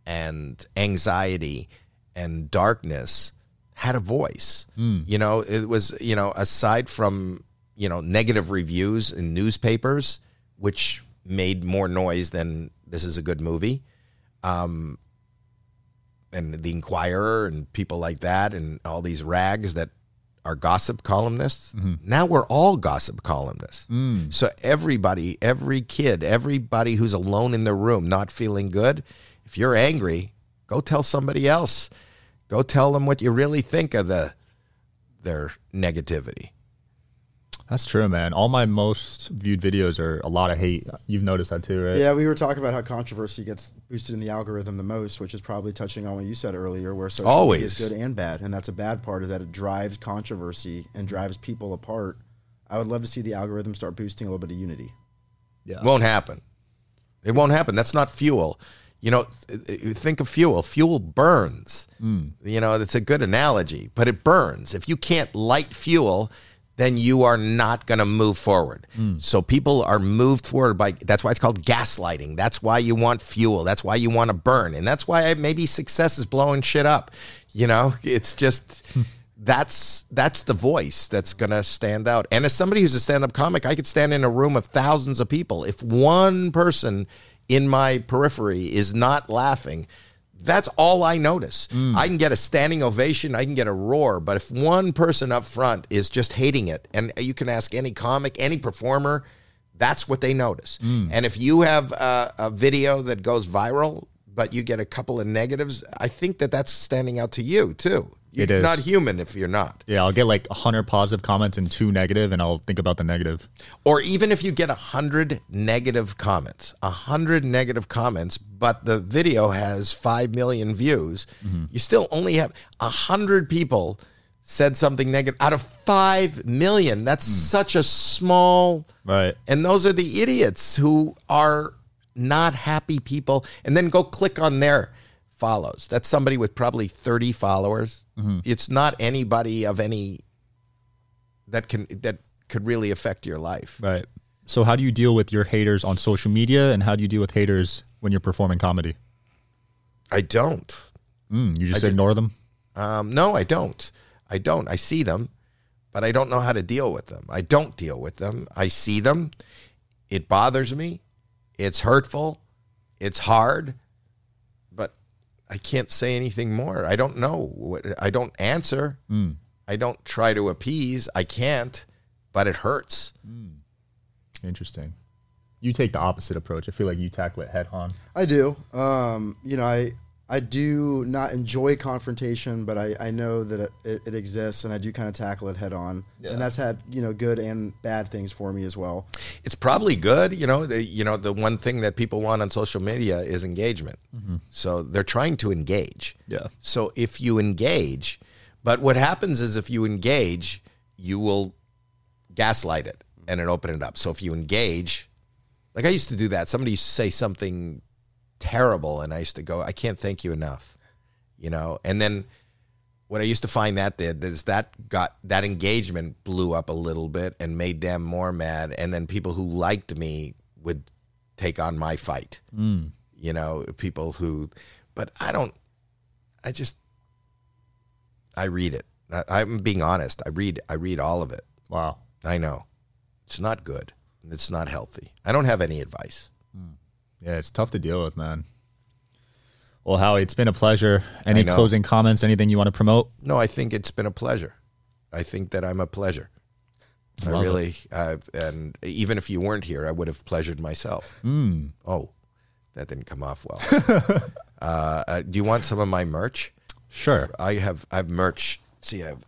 and anxiety and darkness had a voice. Hmm. You know, it was, you know, aside from, you know, negative reviews in newspapers, which made more noise than this is a good movie um, and the Inquirer and people like that, and all these rags that are gossip columnists. Mm-hmm. Now we're all gossip columnists. Mm. So everybody, every kid, everybody who's alone in their room, not feeling good, if you're angry, go tell somebody else. Go tell them what you really think of the their negativity. That's true, man. All my most viewed videos are a lot of hate. You've noticed that too, right? Yeah, we were talking about how controversy gets boosted in the algorithm the most, which is probably touching on what you said earlier, where social media Always. is good and bad, and that's a bad part is that it drives controversy and drives people apart. I would love to see the algorithm start boosting a little bit of unity. Yeah. Won't happen. It won't happen. That's not fuel. You know, th- th- think of fuel. Fuel burns. Hmm. You know, it's a good analogy, but it burns. If you can't light fuel, then you are not going to move forward. Hmm. So people are moved forward by that's why it's called gaslighting. That's why you want fuel. That's why you want to burn. And that's why maybe success is blowing shit up. You know, it's just hmm. that's that's the voice that's going to stand out. And as somebody who's a stand-up comic, I could stand in a room of thousands of people. If one person in my periphery is not laughing, that's all I notice. Mm. I can get a standing ovation, I can get a roar, but if one person up front is just hating it, and you can ask any comic, any performer, that's what they notice. Mm. And if you have a, a video that goes viral, but you get a couple of negatives, I think that that's standing out to you too. You're It is. not human if you're not. Yeah, I'll get like 100 positive comments and two negative, and I'll think about the negative. Or even if you get a hundred negative comments, a hundred negative comments, but the video has five million views, mm-hmm. you still only have a hundred people said something negative out of five million. That's hmm. such a small Right. and those are the idiots who are not happy people. And then go click on their follows. That's somebody with probably 30 followers. It's not anybody of any that can that could really affect your life. Right. So, how do you deal with your haters on social media, and how do you deal with haters when you're performing comedy? I don't. Mm, you just I ignore them. Um, no, I don't. I don't. I see them, but I don't know how to deal with them. I don't deal with them. I see them. It bothers me. It's hurtful. It's hard, I can't say anything more. I don't know. I don't answer. I don't try to appease. I can't, but it hurts. Interesting. You take the opposite approach. I feel like you tackle it head on. I do. Um, you know, I I do not enjoy confrontation, but I, I know that it, it, it exists, and I do kind of tackle it head on, and that's had you know good and bad things for me as well. it's probably good. You know, the, you know, the one thing that people want on social media is engagement. Mm-hmm. So they're trying to engage. Yeah. So if you engage, but what happens is if you engage, you will gaslight it and it open it up. So if you engage, like I used to do that. Somebody used to say something terrible, and I used to go, "I can't thank you enough," you know. And then what I used to find that did is that got that engagement blew up a little bit and made them more mad, and then people who liked me would take on my fight. Mm. You know, people who but I don't. I just I read it. I, I'm being honest. I read I read all of it. Wow. I know it's not good. It's not healthy. I don't have any advice. Mm. Yeah, it's tough to deal with, man. Well, Howie, it's been a pleasure. Any closing comments? Anything you want to promote? No, I think it's been a pleasure. I think that I'm a pleasure. I Love it. really, I've, and even if you weren't here, I would have pleasured myself. Hmm. Oh, that didn't come off well. uh, uh, do you want some of my merch? Sure. I have I have merch. See, I have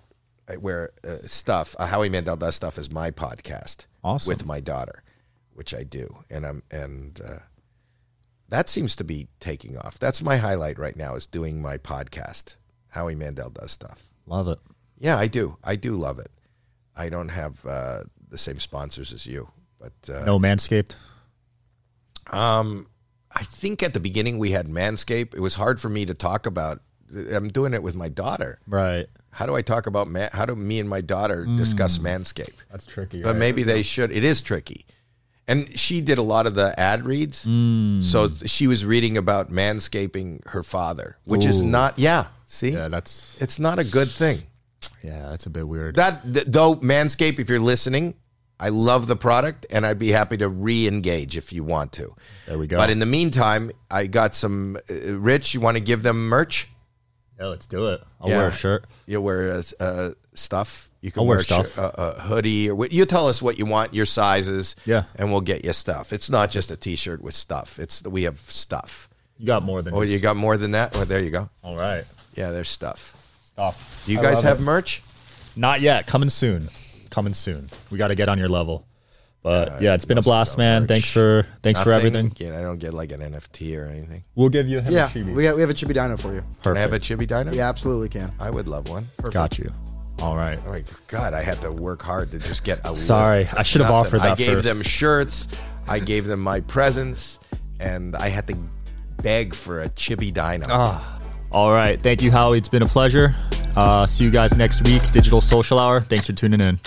I wear uh, stuff. Uh, Howie Mandel does stuff is my podcast. Awesome. with my daughter, which I do, and I'm and uh, that seems to be taking off. That's my highlight right now is doing my podcast. Howie Mandel does stuff. Love it. Yeah, I do. I do love it. I don't have uh, the same sponsors as you, but uh, No Manscaped. Um, I think at the beginning we had Manscaped. It was hard for me to talk about. I'm doing it with my daughter. Right. How do I talk about man? How do me and my daughter discuss Manscaped? That's tricky. But maybe they should. It is tricky. And she did a lot of the ad reads. So she was reading about manscaping her father, which is not, yeah, see? Yeah, that's It's not a good thing. yeah, that's a bit weird. That, th- though, Manscaped, if you're listening, I love the product and I'd be happy to re engage if you want to. There we go. But in the meantime, I got some, uh, Rich, you want to give them merch? yeah, let's do it. I'll Yeah. wear a shirt. You wear uh, uh, stuff. You can I'll wear wear, a stuff. a, a hoodie, or what, you tell us what you want, your sizes, Yeah. and we'll get you stuff. It's not just a T-shirt with stuff. It's we have stuff. You got more than Oh, you got more than that? Well, there you go. All right. Yeah, there's stuff. Stop. Do you I guys have it. merch? Not yet. Coming soon. Coming soon. We got to get on your level. But Uh, yeah, it's been a blast, man. merch. Thanks for thanks for everything. Yeah, I don't get like an NFT or anything. We'll give you a Yeah, chibi. we have, we have a chibi dino for you. Can I have a Perfect. chibi dino? Yeah, absolutely can. I would love one. Perfect. Got you. All right. Oh my God, I had to work hard to just get a. Sorry, little- I should have offered I gave first. them shirts. I gave them my presents, and I had to beg for a chibi dino. Ah. All right. Thank you, Howie. It's been a pleasure. Uh, see you guys next week. Digital Social Hour. Thanks for tuning in.